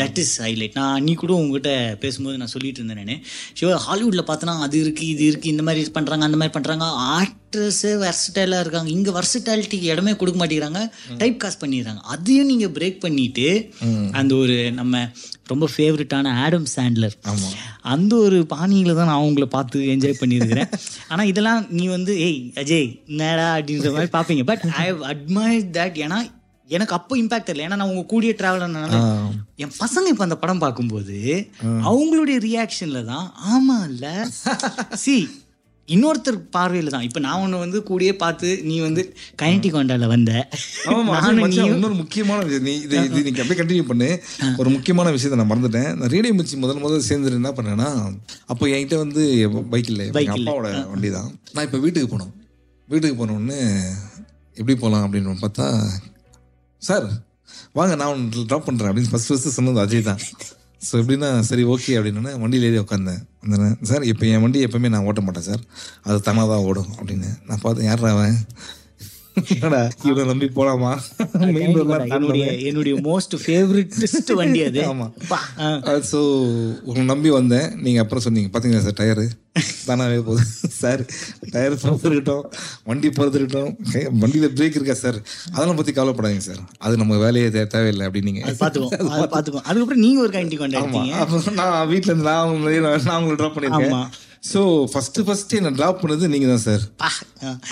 தட் இஸ் ஹைலைட் நான் அன்னைக்கு கூட உங்ககிட்ட பேசும்போது நான் சொல்லிட்டு இருந்தேன் நான். சிவா ஹாலிவுட்ல பார்த்தனா அது இருக்கு இது இருக்கு இந்த மாதிரி பண்றாங்க அந்த மாதிரி பண்றாங்க. ஆக்ட்ரஸு வெர்சடைலாக இருக்காங்க. இங்கே வெர்சட்டாலிட்டிக்கு இடமே கொடுக்க மாட்டேங்கிறாங்க. டைப் காஸ்ட் பண்ணிடுறாங்க. அதையும் நீங்கள் பிரேக் பண்ணிட்டு அந்த ஒரு நம்ம ரொம்ப ஃபேவரட்டான ஆடம் சாண்ட்லர் அந்த ஒரு பாணியில தான் நான் உங்களை பார்த்து என்ஜாய் பண்ணியிருக்கிறேன். [laughs] ஆனால் இதெல்லாம் நீ வந்து ஏய் அஜய் என்னடா? அப்படின்ற மாதிரி பார்ப்பீங்க. But I have admire that ஏன்னா எனக்கு அப்போ இம்பாக்ட் இல்லை ஏன்னா நான் உங்க கூடிய டிராவலர்னால என் பசங்க இப்போ அந்த படம் பார்க்கும்போது அவங்களுடைய ரியாக்ஷன்ல தான் ஆமா இல்ல சி இன்னொருத்தர் பார்வையில தான். இப்போ நான் ஒன்று வந்து கூடயே பார்த்து நீ வந்து கைனட்டி கொண்டால வந்த. இன்னொரு முக்கியமான விஷயம். நீ இது இது நீங்க அப்படியே கண்டினியூ பண்ணு. ஒரு முக்கியமான விஷயத்தை நான் மறந்துட்டேன். நான் ரேடியோ மிர்ச்சி முதல் முதல்ல சேர்ந்து என்ன பண்ணேன்னா அப்போ என்கிட்ட வந்து பைக் இல்லை. அப்பாவோட வண்டி தான் நான் இப்போ வீட்டுக்கு போனோம். வீட்டுக்கு போன உடனே எப்படி போகலாம் அப்படின்னு பார்த்தா சார் வாங்க நான் உங்களை ட்ராப் பண்ணுறேன் அப்படின்னு ஃபஸ்ட் ஃபஸ்ட்டு சொன்னது அஜய் தான். ஸோ எப்படின்னா சரி ஓகே அப்படின்னு வண்டியில் ஏறி உட்காந்தேன் வந்தேன் சார் இப்போ என் வண்டி எப்பவுமே நான் ஓட்ட மாட்டேன் சார். அது தானாக தான் ஓடும் அப்படின்னு. நான் பார்த்தேன் யார் அவன்? என்னடா [laughs] இவனை நம்பி போலாமா? என்னுடைய என்னுடைய மோஸ்ட் ஃபேவரட் வண்டி அது. ஆமா. ஸோ உங்களை நம்பி வந்தேன். நீங்கள் அப்புறம் சொன்னீங்க பார்த்தீங்களா சார் டயரு தானாகவே போகுது. சார் டயர் இருக்கட்டும் வண்டி இருக்கட்டும் வண்டியில் பிரேக் இருக்கா சார் அதெல்லாம் பற்றி கவலைப்படாதீங்க சார் அது நம்ம வேலையே தேவையில்லை அப்படின்னீங்க அது பார்த்துக்கோ அது பார்த்துக்கோ அதுக்கப்புறம் நீங்க ஒரு அப்புறம் நான் வீட்டில் இருந்து நான் நான் உங்களை ட்ராப் பண்ணியிருக்கேன். ஸோ ஃபஸ்ட்டு ஃபஸ்ட்டு என்னை ட்ராப் பண்ணது நீங்கள் தான் சார்.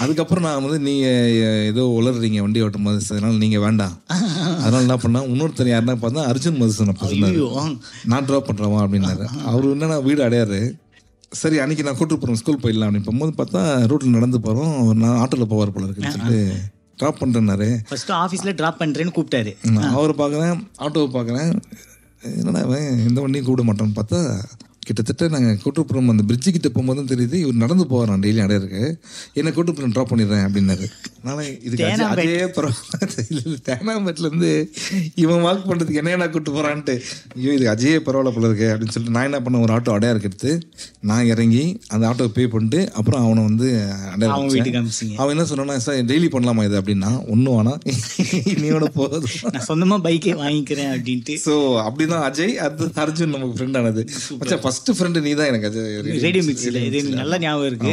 அதுக்கப்புறம் நான் வந்து நீங்க அஹ், ஏதோ உளறீங்க வண்டி ஓட்டும் போது அதனால நீங்க வேண்டாம். அதனால என்ன பண்ணா இன்னொருத்தர் யாருன்னா பார்த்தா அர்ஜுன் மதுசன் அப்ப. நான் ட்ராப் பண்றவா அப்படின்னாரு. அவரு என்னன்னா வீடு அடையாரு. சரி அன்னைக்கு நான் கூட்டு போறோம் ஸ்கூல் போயிடலாம் அப்படின்னு போகும்போது பார்த்தா ரூட்ல நடந்து போறோம். அவர் நான் ஆட்டோல போவார் போல இருக்குன்னு சொல்லிட்டு ட்ராப் பண்றேன்னாரு. ஃபர்ஸ்ட் ஆஃபீஸ்ல டிராப் பண்றேன்னு கூப்பிட்டாரு. அவரை பார்க்குறேன் ஆட்டோவை பார்க்குறேன். என்னடா இவன் எந்த வண்டியும் கூப்பிட மாட்டோன்னு பார்த்தா கிட்டத்தட்ட நாங்கள் கூட்டுப்புறம் அந்த பிரிட்ஜு கிட்ட போகும்போது தான் தெரியுது இவர் நடந்து போகிறான் டெய்லி அடையிருக்கு என்னை கூட்டுப்புறம் ட்ராப் பண்ணிடுறேன் அப்படின்னாரு. நானே இதுக்கு அஜயே பரவாயில்ல தேனாம்பேட்டிலேருந்து இவன் வாக் பண்ணுறதுக்கு என்ன என்ன கூட்டு போகிறான்ட்டு ஐயோ இது அஜயே பரவாயில்ல போல இருக்கு அப்படின்னு சொல்லிட்டு நான் என்ன பண்ணேன் ஒரு ஆட்டோ அடையாருக்கு எடுத்து நான் இறங்கி அந்த ஆட்டோ பே பண்ணிட்டு அப்புறம் அவனை வந்து அனுப்பிச்சிங்க. அவன் என்ன சொன்னான்னா சார் டெய்லி பண்ணலாமா இது? அப்படின்னா ஒன்றும் வேணாம். இன்னையோட போதும் நான் சொந்தமா பைக்கே வாங்கிக்கிறேன் அப்படின்ட்டு. ஸோ அப்படிதான் அஜய் அது அர்ஜுன் நமக்கு ஃப்ரெண்ட் ஆனது. மச்சான் ஃபர்ஸ்ட் ஃப்ரெண்டு நீ தான் எனக்கு அது ரேடியோ மிக்ஸில் இது எனக்கு நல்லா ஞாபகம் இருக்கு.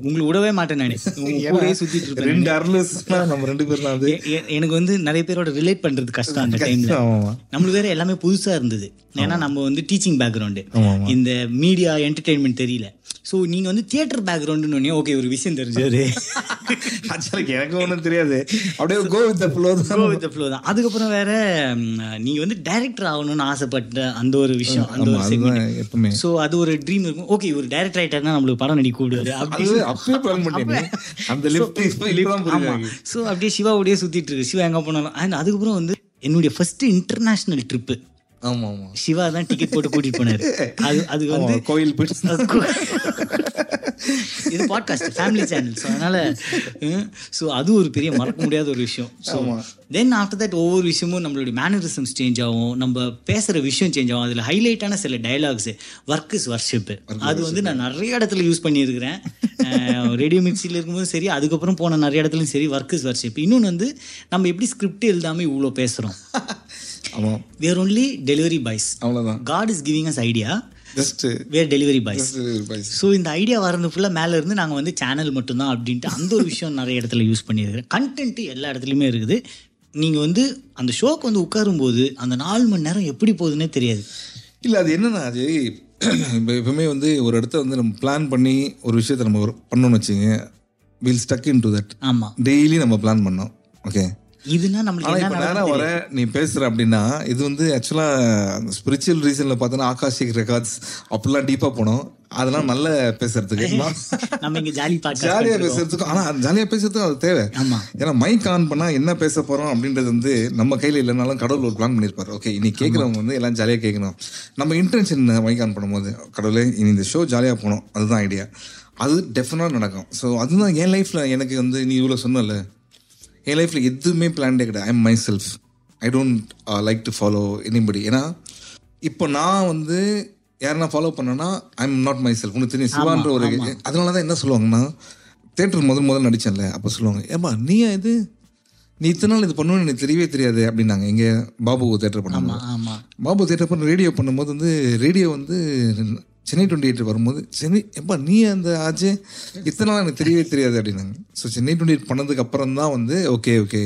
உங்களுக்கு விடவே மாட்டேன் நான். கூடயே சுத்திட்டு இருப்பேன் ரெண்டு அர்லஸ் நம்ம ரெண்டு பேரும் தான் எனக்கு வந்து நிறைய பேரோட ரிலேட் பண்றது கஷ்டம் அந்த டைம்ல நம்மளுக்கு வேற எல்லாமே புதுசா இருந்தது. ஏன்னா நம்ம வந்து டீச்சிங் பேக்ரவுண்டு இந்த மீடியா என்டர்டெயின்மெண்ட் தெரியல. ஸோ நீங்க வந்து தியேட்டர் பேக்ரவுண்டுன்னு ஓகே ஒரு விஷயம் தெரிஞ்சாரு. [laughs] ஆக்சுவலாக எனக்கு ஒன்றும் தெரியாது. அப்படியே go with flow with the flow தான். அதுக்கப்புறம் வேற ம், நீங்க வந்து டைரக்டர் ஆகணும்னு ஆசைப்பட்ட அந்த ஒரு விஷயம் அந்த ஒரு ஸோ அது ஒரு ட்ரீம் இருக்கும். ஓகே ஒரு டைரக்டர் ஆயிட்டாருன்னா நம்மளுக்கு படம் நடிக்க கூடாது அப்படி அது அப்பயே பிளான் பண்ணேன் அந்த லிஃப்ட். ஸோ அப்படியே சிவாவோடய சுத்திட்டு இருக்கு. சிவா எங்க போனாலும். அண்ட் அதுக்கப்புறம் வந்து என்னுடைய ஃபர்ஸ்ட் இன்டர்நேஷனல் ட்ரிப்பு ஆமா ஆமா. சிவா தான் டிக்கெட் போட்டு கூட்டிட்டு போனாரு. அது அது வந்து கோயில் போயிட்டு கு- இது பாட்காஸ்ட் ஃபேமிலி சேனல் ஸோ அதனால ஸோ அது ஒரு பெரிய மறக்க முடியாத ஒரு விஷயம். ஸோ தென் ஆஃப்டர் தட் ஒவ்வொரு விஷயமும் நம்மளுடைய மேனரிசம்ஸ் சேஞ்ச் ஆகும். நம்ம பேசுகிற விஷயம் சேஞ்ச் ஆகும். அதில் ஹைலைட்டான சில டயலாக்ஸ் ஒர்க் இஸ் வர்ஷிப் அது வந்து நான் நிறைய இடத்துல யூஸ் பண்ணியிருக்கிறேன். ரேடியோ மிக்சியில் இருக்கும்போது சரி அதுக்கப்புறம் போன நிறைய இடத்துலையும் சரி ஒர்க் இஸ் வர்ஷிப் இன்னொன்று வந்து நம்ம எப்படி ஸ்கிரிப்ட் எழுதாமல் இவ்வளோ பேசுகிறோம் ஆமா. வேர் ஒன்லி டெலிவரி பாய்ஸ் அவ்வளவுதான். God is giving us idea just where delivery boys so இந்த ஐடியா வரது ஃபுல்லாக மேலே இருந்து நாங்கள் வந்து சேனல் மட்டும்தான் அப்படின்ட்டு அந்த ஒரு விஷயம் நிறைய இடத்துல யூஸ் பண்ணியிருக்கிறேன். கண்டென்ட் எல்லா இடத்துலையுமே இருக்குது. நீங்கள் வந்து அந்த ஷோக்கு வந்து உட்காரும்போது அந்த நாலு மணி நேரம் எப்படி போகுதுன்னே தெரியாது. இல்ல அது என்னன்னா அது இப்போ எப்பவுமே வந்து ஒரு இடத்த வந்து நம்ம பிளான் பண்ணி ஒரு விஷயத்த நம்ம பண்ணோம்னு வச்சுங்க will stuck in to that ஆமாம் டெய்லி நம்ம பிளான் பண்ணோம். ஓகே இதுனா நம்மளுக்கு வர நீ பேசுற அப்படின்னா இது வந்து ஆக்சுவலா ஸ்பிரிச்சுவல் ரீசன்ல பார்த்தோன்னா ஆகாஷிக் ரெக்கார்ட்ஸ் அப்படிலாம் டீப்பா போனோம். அதெல்லாம் நல்ல பேசுறதுக்கு. நம்ம இங்கே ஜாலி பாட்டு ஜாலியா பேசுறதுக்கும் ஆனா ஜாலியா பேசுறதுக்கும் அது தேவை. ஆமா. ஏன்னா மைக் ஆன் பண்ணா என்ன பேச போறோம் அப்படின்றது வந்து நம்ம கையில இல்லைனாலும் கடவுள் ஒரு பிளான் பண்ணிருப்பாரு. ஓகே இனி கேட்கறவங்க வந்து எல்லாம் ஜாலியா கேட்கணும் நம்ம இன்டென்ஷன் மைக் ஆன் பண்ணும்போது கடவுளே இனி இந்த ஷோ ஜாலியா போகணும் அதுதான் ஐடியா அது டெஃபினட்டாக நடக்கும். ஸோ அதுதான் என் லைஃப்ல எனக்கு வந்து நீ இவ்வளோ சொன்னல. என் லைஃப்ல எதுவுமே பிளான்டே கிடையாது. I am myself I don't like to follow anybody ஏன்னா இப்போ நான் வந்து யாரா ஃபாலோ பண்ணேன்னா I am not myself உனக்கு தெரியும் சிவான்ற ஒரு அதனால தான் என்ன சொல்லுவாங்கன்னா தேட்டர் முதல் முதல் நடிச்சேன்ல அப்போ சொல்லுவாங்க ஏமா நீயா இது? நீ இத்தனை நாள் இது பண்ணுவேன்னு எனக்கு தெரியவே தெரியாது அப்படின்னாங்க. இங்கே பாபு தேட்டர் ஆமாம் பாபு தேட்டர் பண்ண ரேடியோ பண்ணும்போது வந்து ரேடியோ வந்து சென்னை டுவெண்ட்டி எயிட் வரும்போது சென்னை எப்பா நீ அந்த ஆச்சு இத்தனை நாள் எனக்கு தெரியவே தெரியாது அப்படின்னாங்க. ஸோ சென்னை டுவெண்ட்டி எயிட் பண்ணதுக்கு அப்புறம் தான் வந்து ஓகே ஓகே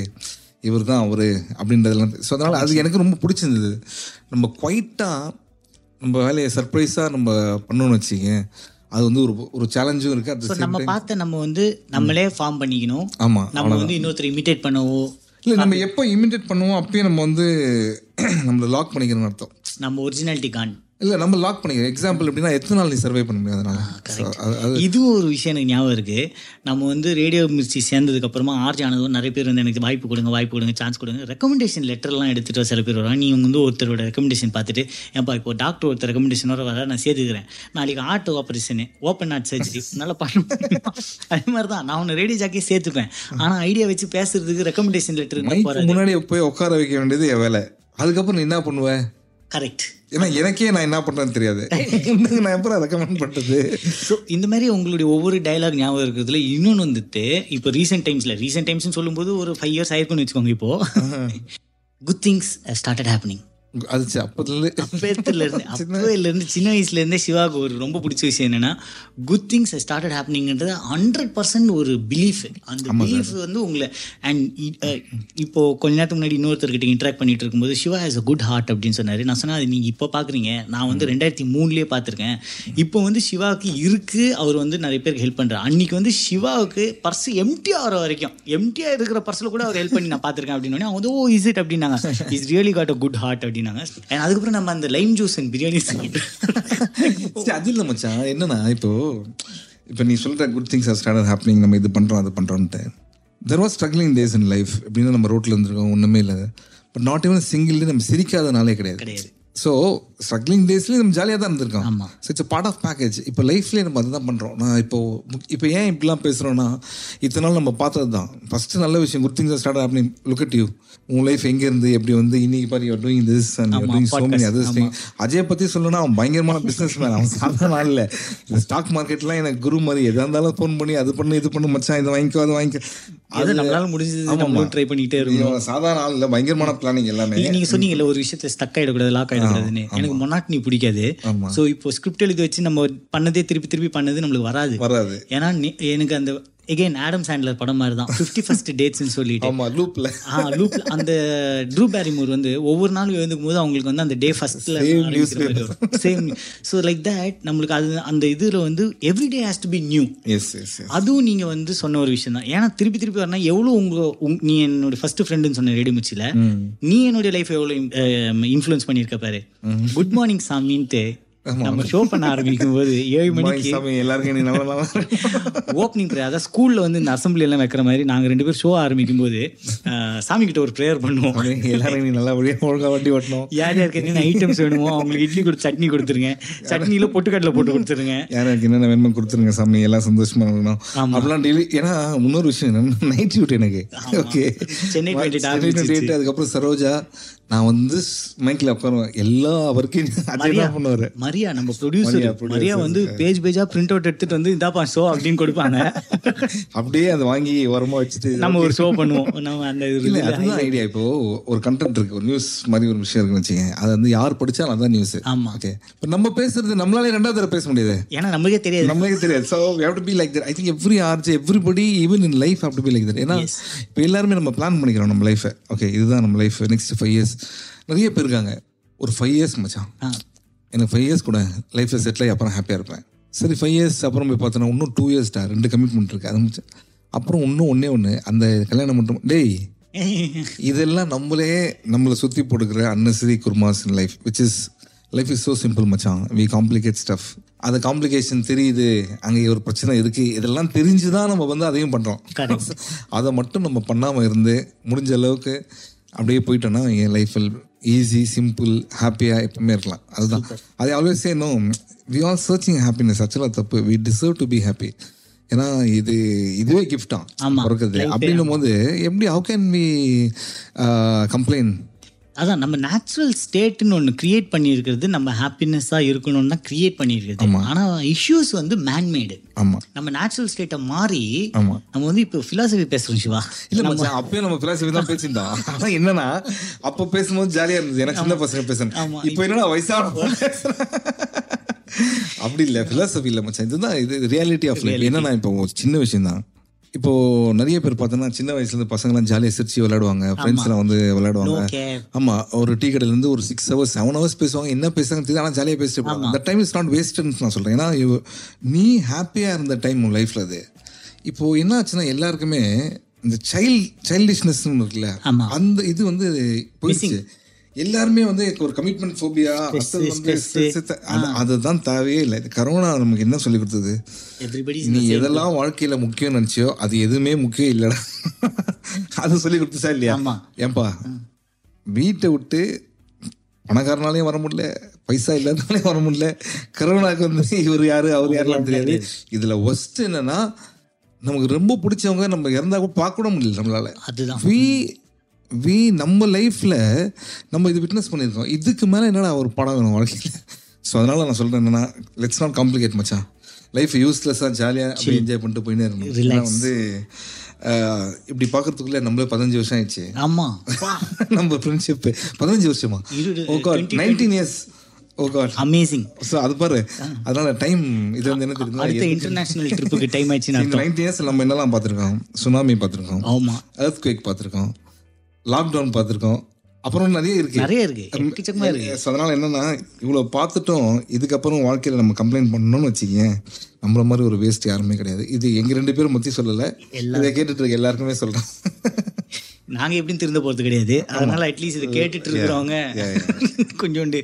இவர் தான் அவர் அப்படின்றதெல்லாம் ஸோ அதனால் அது எனக்கு ரொம்ப பிடிச்சிருந்தது. நம்ம குவைட்டாக நம்ம வேலையை சர்ப்ரைஸாக நம்ம பண்ணணும்னு வச்சிங்க அது வந்து ஒரு ஒரு சேலஞ்சும் இருக்குது ஸோ அது நம்ம பார்த்து நம்ம வந்து நம்மளே ஃபார்ம் பண்ணிக்கணும். ஆமாம் நம்ம வந்து இன்னொருத்தர் இமிட்டேட் பண்ணவோ? இல்லை நம்ம எப்போ இமிட்டேட் பண்ணுவோம் அப்பயே நம்ம வந்து [clears throat] நம்மளை லாக் பண்ணிக்கிறோம்னு அர்த்தம். நம்ம ஒரிஜினாலிட்டி கான் இல்லை நம்ம லாக் பண்ணிக்கிறோம் எக்ஸாம்பிள் எப்படின்னா எத்தனை நாள் நீ சர்வே பண்ண முடியும் அதனால? இது ஒரு விஷயம் எனக்கு ஞாபகம் இருக்கு. நம்ம வந்து ரேடியோ மிர்ச்சி சேர்ந்ததுக்கு அப்புறமா ஆர்ஜி ஆனதும் நிறைய பேர் வந்து எனக்கு வாய்ப்பு கொடுங்க வாய்ப்பு கொடுங்க சான்ஸ் கொடுங்க. ரெக்கமெண்டேஷன் லெட்டர்லாம் எடுத்துட்டு வர சில பேர் வருவாங்க. நீ வந்து ஒருத்தரோட ரெக்கமெண்டேஷன் பார்த்துட்டு ஏன்பா இப்போ டாக்டர் ஒருத்தர் ரெக்கமெண்டேஷன் வர நான் சேர்த்துக்கிறேன். நாளைக்கு heart operation open heart surgery நல்லா பண்ண? அதே மாதிரி தான் நான் உன்னை ரேடியோ ஜாக்கே சேர்த்துப்பேன். ஆனால் ஐடியா வச்சு பேசுறதுக்கு ரெக்கமெண்டேஷன் லெட்டர் முன்னாடி போய் உட்கார வைக்க வேண்டியது என் வேலை. அதுக்கப்புறம் நீ என்ன பண்ணுவ? கரெக்ட் ஏன்னா எனக்கே நான் என்ன பண்றேன்னு தெரியாது. நான் எப்பறம் ரெக்கமெண்ட் பண்றது? ஸோ இந்த மாதிரி உங்களுடைய ஒவ்வொரு டயலாக் ஞாபகம் இருக்கிறதுல இன்னொன்று வந்துட்டு இப்போ ரீசெண்ட் டைம்ஸில் ரீசெண்ட் டைம்ஸ்னு சொல்லும்போது ஒரு ஃபைவ் இயர்ஸ் ஆயிருக்குன்னு வச்சுக்கோங்க இப்போ. குட் திங்ஸ் ஸ்டார்டட் ஹேப்பனிங் அது அப்பத்துல அப்பத்துல இருந்து அப்போல இருந்து சின்ன வயசுல இருந்தே சிவாவுக்கு ஒரு ரொம்ப பிடிச்ச விஷயம் என்னன்னா குட் திங்ஸ் ஸ்டார்டட் ஹேப்பனிங்ன்றது ஹண்ட்ரட் பர்சன்ட் ஒரு பிலீஃப் அந்த பிலீஃப் வந்து உங்களை அண்ட் இப்போ கொஞ்ச நேரத்துக்கு முன்னாடி இன்னொருத்தர்கிட்ட இன்ட்ராக்ட் பண்ணிட்டு இருக்கும்போது Shiva has a good heart அப்படின்னு சொன்னாரு. நான் சொன்னேன் அது நீங்க இப்போ பாக்குறீங்க. நான் வந்து ரெண்டாயிரத்தி மூணுலயே பார்த்துருக்கேன் இப்போ வந்து சிவாவுக்கு இருக்கு. அவர் வந்து நிறைய பேருக்கு ஹெல்ப் பண்றாரு. அன்னைக்கு வந்து சிவாவுக்கு பர்ஸ் எம்டி ஆகிற வரைக்கும் எம்டியா இருக்கிற பர்ஸ்ல கூட அவர் ஹெல்ப் பண்ணி நான் பார்த்துருக்கேன் அப்படின்னு அவங்க ஓ இஸ் இட் அப்படின்னாங்க is really got a good heart அப்படின்னாங்க. And அதுக்கப்புறம் நம்ம அந்த லைம் ஜூஸ் அண்ட் பிரியாணி அது இல்லை மச்சான் என்னன்னா இப்போ இப்போ நீ சொல்ற good things are start happening நம்ம இது பண்றோம் அது பண்றோம்ட்டு there was struggling days in life எப்படின்னா நம்ம ரோட்ல இருந்திருக்கோம் ஒண்ணுமே இல்லை. பட் நாட் ஈவன் சிங்கிள் நம்ம சிரிக்காதனாலே கிடையாது. கிடையாது. ஸோ ஸ்ட்ரகிளிங் டேஸ்லேயும் நம்ம ஜாலியாக தான் இருந்திருக்கோம். ஆமா. So it's part of package இப்போ லைஃப்லேயே நம்ம அதுதான் பண்ணுறோம் நான் இப்போ இப்போ ஏன் இப்படிலாம் பேசுகிறோன்னா இத்தனை நாள் நம்ம பார்த்தது தான் ஃபஸ்ட்டு நல்ல விஷயம் good things start happening look at you உன் லைஃப் எங்கே இருந்து எப்படி வந்து இன்னைக்கு பாரு you doing this and you doing so many others think Ajay பற்றி சொல்லணும்னா அவன் பயங்கரமான பிஸ்னஸ் மேன் அவன் சாதாரண ஆள் இல்லை. இந்த ஸ்டாக் மார்க்கெட்லாம் எனக்கு குரு மாதிரி எதாக இருந்தாலும் ஃபோன் பண்ணி அது பண்ணு இது பண்ணு மச்சான் இதை வாங்கிக்கோ அதை வாங்கிக்கோ. அது நம்மளால முடிஞ்சது நம்மளும் ட்ரை பண்ணிக்கிட்டே இருக்கணும். இவன் சாதாரண ஆள் இல்லை பயங்கரமான பிளானிங் எல்லாமே. நீங்க- சொன்னீங்கல்ல ஒரு விஷயத்துல ஸ்டக் ஆயிடக்கூடாது லாக் ஆயிடக்கூடாது இருக்கக்கூடாதுன்னு எனக்கு மொனாட்னி பிடிக்காது. ஸோ இப்போ ஸ்கிரிப்ட் எழுதி வச்சு நம்ம பண்ணதே திருப்பி திருப்பி பண்ணது நம்மளுக்கு வராது. வராது. ஏன்னா நீ- எனக்கு அந்த எகைன் ஆடம் சாண்ட்லர் படம் மாதிரி தான் ஃபிஃப்டி ஃபர்ஸ்ட் டேட்ஸ்னு சொல்லிட்டு. ஆமா லூப்ல ஆ லூப் அந்த ட்ரூ பேரிமூர் வந்து ஒவ்வொரு நாளும் எழுந்துக்கும் போது அவங்களுக்கு வந்து அந்த டே ஃபர்ஸ்ட்ல. சேம் ஸோ லைக் தட் நம்மளுக்கு அது அந்த இதுல வந்து everyday has to be new yes yes அதுவும் நீங்க வந்து சொன்ன ஒரு விஷயம் தான். ஏன்னா திருப்பி திருப்பி வரனா எவ்வளவு உங்க உங்- நீ என்னோட ஃபர்ஸ்ட் ஃப்ரெண்டுன்னு சொன்ன ரெடி முச்சில நீ என்னுடைய லைஃப் எவ்வளவு இன்ஃப்ளூயன்ஸ் பண்ணியிருக்க பாரு. குட் மார்னிங் சாமின்ட்டு நம்ம ஷோ பண்ண ஆரம்பிக்கும் போது ஏழு மணிக்கு எல்லாருக்கும் ஓப்பனிங் ப்ரேயர் அதான் ஸ்கூல்ல வந்து இந்த அசம்பிளி எல்லாம் வைக்கிற மாதிரி நாங்க ரெண்டு பேரும் ஷோ ஆரம்பிக்கும் போது சாமி கிட்ட ஒரு ப்ரேயர் பண்ணுவோம். எல்லாரும் நல்லபடியா ஒழுங்கா வண்டி ஓட்டணும். யார் யாருக்கு என்னென்ன ஐட்டம்ஸ் வேணுமோ அவங்களுக்கு இட்லி கொடுத்து சட்னி கொடுத்துருங்க. சட்னியில பொட்டுக்கடலை போட்டு [laughs] கொடுத்துருங்க. யாருக்கு என்னென்ன வேணுமோ கொடுத்துருங்க சாமி எல்லாம் சந்தோஷமா இருக்கணும். அப்படிலாம் டெய்லி ஏன்னா இன்னொரு விஷயம் என்னன்னா நைட் டியூட்டி எனக்கு. ஓகே சென்னை 28 ஆரம்பிச்சிருச்சு. அதுக்கப்புறம் சரோஜா நான் வந்து மைக்ல உட்காருவேன். எல்லா ஒர்க்கையும் அஜய் தான் பண்ணுவாரு. மரியா நம்ம ப்ரொடியூசர் மரியா வந்து பேஜ் பேஜா பிரிண்ட் அவுட் எடுத்துட்டு வந்து இதாப்பா ஷோ அப்படின்னு கொடுப்பாங்க. [laughs] அப்படியே அதை வாங்கி ஓரமா வச்சுட்டு நம்ம ஒரு ஷோ பண்ணுவோம். நம்ம அந்த அதுதான் ஐடியா இப்போ ஒரு கண்டென்ட் இருக்கு ஒரு நியூஸ் மாதிரி ஒரு விஷயம் இருக்குன்னு வச்சுக்கோங்க. அது வந்து யார் படிச்சாலும் அதான் நியூஸ் ஆமா. ஓகே இப்போ நம்ம பேசுறது நம்மளாலே ரெண்டாவது தடவை பேச முடியாது. ஏன்னா நமக்கே தெரியாது. நம்மளுக்கே தெரியாது. So have to be like that I think every urge everybody even in life have to be like that ஏன்னா இப்போ எல்லாருமே நம்ம பிளான் பண்ணிக்கிறோம் நம்ம லைஃபை ஓகே இதுதான் நம்ம லைஃப் நெக்ஸ்ட் ஃபைவ் இயர்ஸ் நிறைய பேர் இருக்காங்க. ஒரு ஃபைவ் இயர்ஸ் மச்சான். எனக்கு ஃபைவ் இயர்ஸ் கூட லைஃப்பில் செட்டில் அப்புறம் ஹாப்பியாக இருப்பேன். சரி ஃபைவ் இயர்ஸ் அப்புறம் போய் பார்த்தோன்னா இன்னும் டூ. இயர்ஸ்டா ரெண்டு கமிட்மெண்ட் இருக்கு. அது முடிச்சு அப்புறம் இன்னும் ஒன்றே ஒன்று அந்த கல்யாணம் மட்டும் டேய் [laughs] இதெல்லாம் நம்மளே நம்மளை சுற்றி போட்டுக்கிற unnecessary குர்மாஸ் in life which is life is so simple மச்சான். வி காம்ப்ளிகேட் ஸ்டஃப் அந்த காம்ப்ளிகேஷன் தெரியுது. அங்கே ஒரு பிரச்சனை இருக்குது இதெல்லாம் தெரிஞ்சு தான் நம்ம வந்து அதையும் பண்ணுறோம் [laughs] அதை மட்டும் நம்ம பண்ணாமல் இருந்து முடிஞ்ச அளவுக்கு அப்படியே போயிட்டோன்னா என் லைஃப்பில் ஈஸி சிம்பிள் ஹாப்பியாக எப்பவுமே இருக்கலாம். அதுதான். அது ஆல்வேஸ் இன்னும் வி ஆர் சர்ச்சிங் ஹாப்பினஸ் ஆக்சுவலாக தப்பு. We deserve to be happy ஏன்னா இது இதுவே கிஃப்டா ஆமா. பிறக்குது. அப்படின்னும் போது எப்படி ஹவு கேன் வி கம்ப்ளைண்ட் அதான் நம்ம நேச்சுரல் ஸ்டேட்னு ஒன்று கிரியேட் பண்ணியிருக்கிறது நம்ம ஹாப்பினஸ்ஸாக இருக்கணும்னு தான் கிரியேட் பண்ணியிருக்கிறது. ஆனால் இஷ்யூஸ் வந்து மேன்மேடு ஆமாம் நம்ம நேச்சுரல் ஸ்டேட்டை மாறி ஆமா. நம்ம வந்து இப்போ ஃபிலாசபி பேசுறோம் சிவா. இல்ல மச்சான் அப்பயே நம்ம பிலாசபி தான் பேசியிருந்தோம் ஆனா என்னன்னா அப்ப பேசும்போது ஜாலியா இருந்தது. எனக்கு சின்ன பசங்க பேசுறேன். ஆமா. இப்போ என்னடா வயசான அப்படி இல்ல பிலாசபி இல்ல மச்சான். இதுதான் இது ரியாலிட்டி ஆஃப் லைஃப் என்னன்னா இப்போ சின்ன விஷயம் தான் இப்போ நிறைய பேர் பார்த்தோன்னா சின்ன வயசுல இருந்து பசங்கலாம் ஜாலியா சிரிச்சு விளையாடுவாங்க. ஃப்ரெண்ட்ஸ் எல்லாம் வந்து விளையாடுவாங்க. ஆமா ஒரு டீ கடையில இருந்து ஒரு சிக்ஸ் ஹவர்ஸ் செவன் ஹவர்ஸ் பேசுவாங்க. என்ன பேசுறாங்க தெரியாது ஆனா ஜாலியா பேசிட்டு அந்த டைம் இஸ் நாட் வேஸ்ட்னு நான் சொல்றேன். ஏன்னா நீ ஹாப்பியா இருந்த டைம் உன் லைஃப்ல அது. இப்போ என்ன ஆச்சுன்னா எல்லாருக்குமே இந்த சைல்ட் சைல்டிஷ்னஸ் இருக்குல்ல. அந்த இது வந்து போயிடுச்சு. எல்லாருமே வந்து ஒரு கமிட்மெண்ட் ஃபோபியா அதுதான் தேவையே இல்லை. இது கரோனா நமக்கு என்ன சொல்லி கொடுத்தது? நீ எதெல்லாம் வாழ்க்கையில முக்கியம் நினைச்சியோ அது எதுவுமே முக்கியம் இல்லடா. அது சொல்லி கொடுத்துச்சா இல்லையா. ஏன்பா? வீட்டை விட்டு பணக்காரனாலையும் வர முடியல பைசா இல்லாதனாலையும் வர முடியல கரோனாக்கு வந்து இவர் யாரு அவர் யாரெல்லாம் தெரியாது. இதுல ஒஸ்ட் என்னன்னா நமக்கு ரொம்ப பிடிச்சவங்க நம்ம இறந்தா கூட பார்க்க கூட முடியல நம்மளால. அதுதான். வி நம்ம லைஃப்ல நம்ம இது விட்னஸ் பண்ணியிருக்கோம். இதுக்கு மேல என்னடா ஒரு படம் வேணும் வாழ்க்கையில்? ஸோ அதனால நான் சொல்றேன் என்னன்னா லெட்ஸ் நாட் காம்ப்ளிகேட் மச்சான். லைஃப் யூஸ்லெஸ்ஸாக ஜாலியாக அப்படியே என்ஜாய் பண்ணிட்டு போயினே இருக்கணும். வந்து இப்படி பார்க்கறதுக்குள்ள நம்மளே பதினஞ்சு வருஷம் ஆயிடுச்சு. ஆமா. [laughs] நம்ம ஃப்ரெண்ட்ஷிப் பதினஞ்சு வருஷமா? ஓ God nineteen years oh God amazing so அது பாரு. அதனால டைம் இது வந்து என்ன அடுத்த இன்டர்நேஷனல் ட்ரிப்புக்கு டைம் ஆயிடுச்சுன்னு இந்த நைன்டீன் இயர்ஸ் நம்ம என்னெல்லாம் பார்த்துருக்கோம்? சுனாமி பார்த்துருக்கோம். ஆமா. எர்த் குவேக் பார்த்துருக்கோம். லாக்டவுன் பார்த்துருக்கோம். அப்புறம் நிறைய இருக்கு. நிறைய இருக்கு. எக்கச்சக்கமா இருக்கு. Yes, அதனால என்னன்னா இவ்வளவு பார்த்துட்டோம் இதுக்கப்புறம் வாழ்க்கையில நம்ம கம்ப்ளைண்ட் பண்ணணும்னு வச்சுக்கேன் நம்மள மாதிரி ஒரு வேஸ்ட் யாருமே கிடையாது. இது எங்க ரெண்டு பேரும் மத்தி சொல்லல. இதை கேட்டுட்டு இருக்க எல்லாருக்குமே சொல்றேன். [laughs] நாங்க எப்படியும் திருந்த போறது கிடையாது. அதனால அட்லீஸ்ட் இதை கேட்டுட்டு இருக்கிறவங்க [laughs] கொஞ்சோண்டு.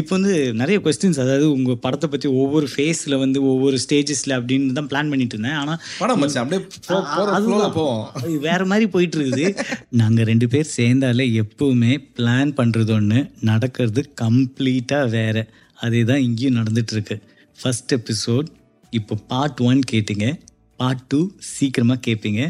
இப்போ வந்து நிறைய கொஸ்டின்ஸ் அதாவது உங்க படத்தை பத்தி ஒவ்வொரு ஃபேஸ்ல வந்து ஒவ்வொரு ஸ்டேஜஸ்ல அப்படின்னு தான் பிளான் பண்ணிட்டு இருந்தேன். ஆனா படம் மச்சான் அப்படியே வேற மாதிரி போயிட்டு இருக்குது. நாங்க ரெண்டு பேர் சேர்ந்தாலே எப்பவுமே பிளான் பண்றது ஒண்ணு நடக்கிறது கம்ப்ளீட்டா வேற. அதே தான் இங்கேயும் நடந்துட்டு இருக்கு. ஃபர்ஸ்ட் எபிசோட் இப்போ பார்ட் ஒன் கேட்டீங்க. பார்ட் டூ சீக்கிரமா கேட்பீங்க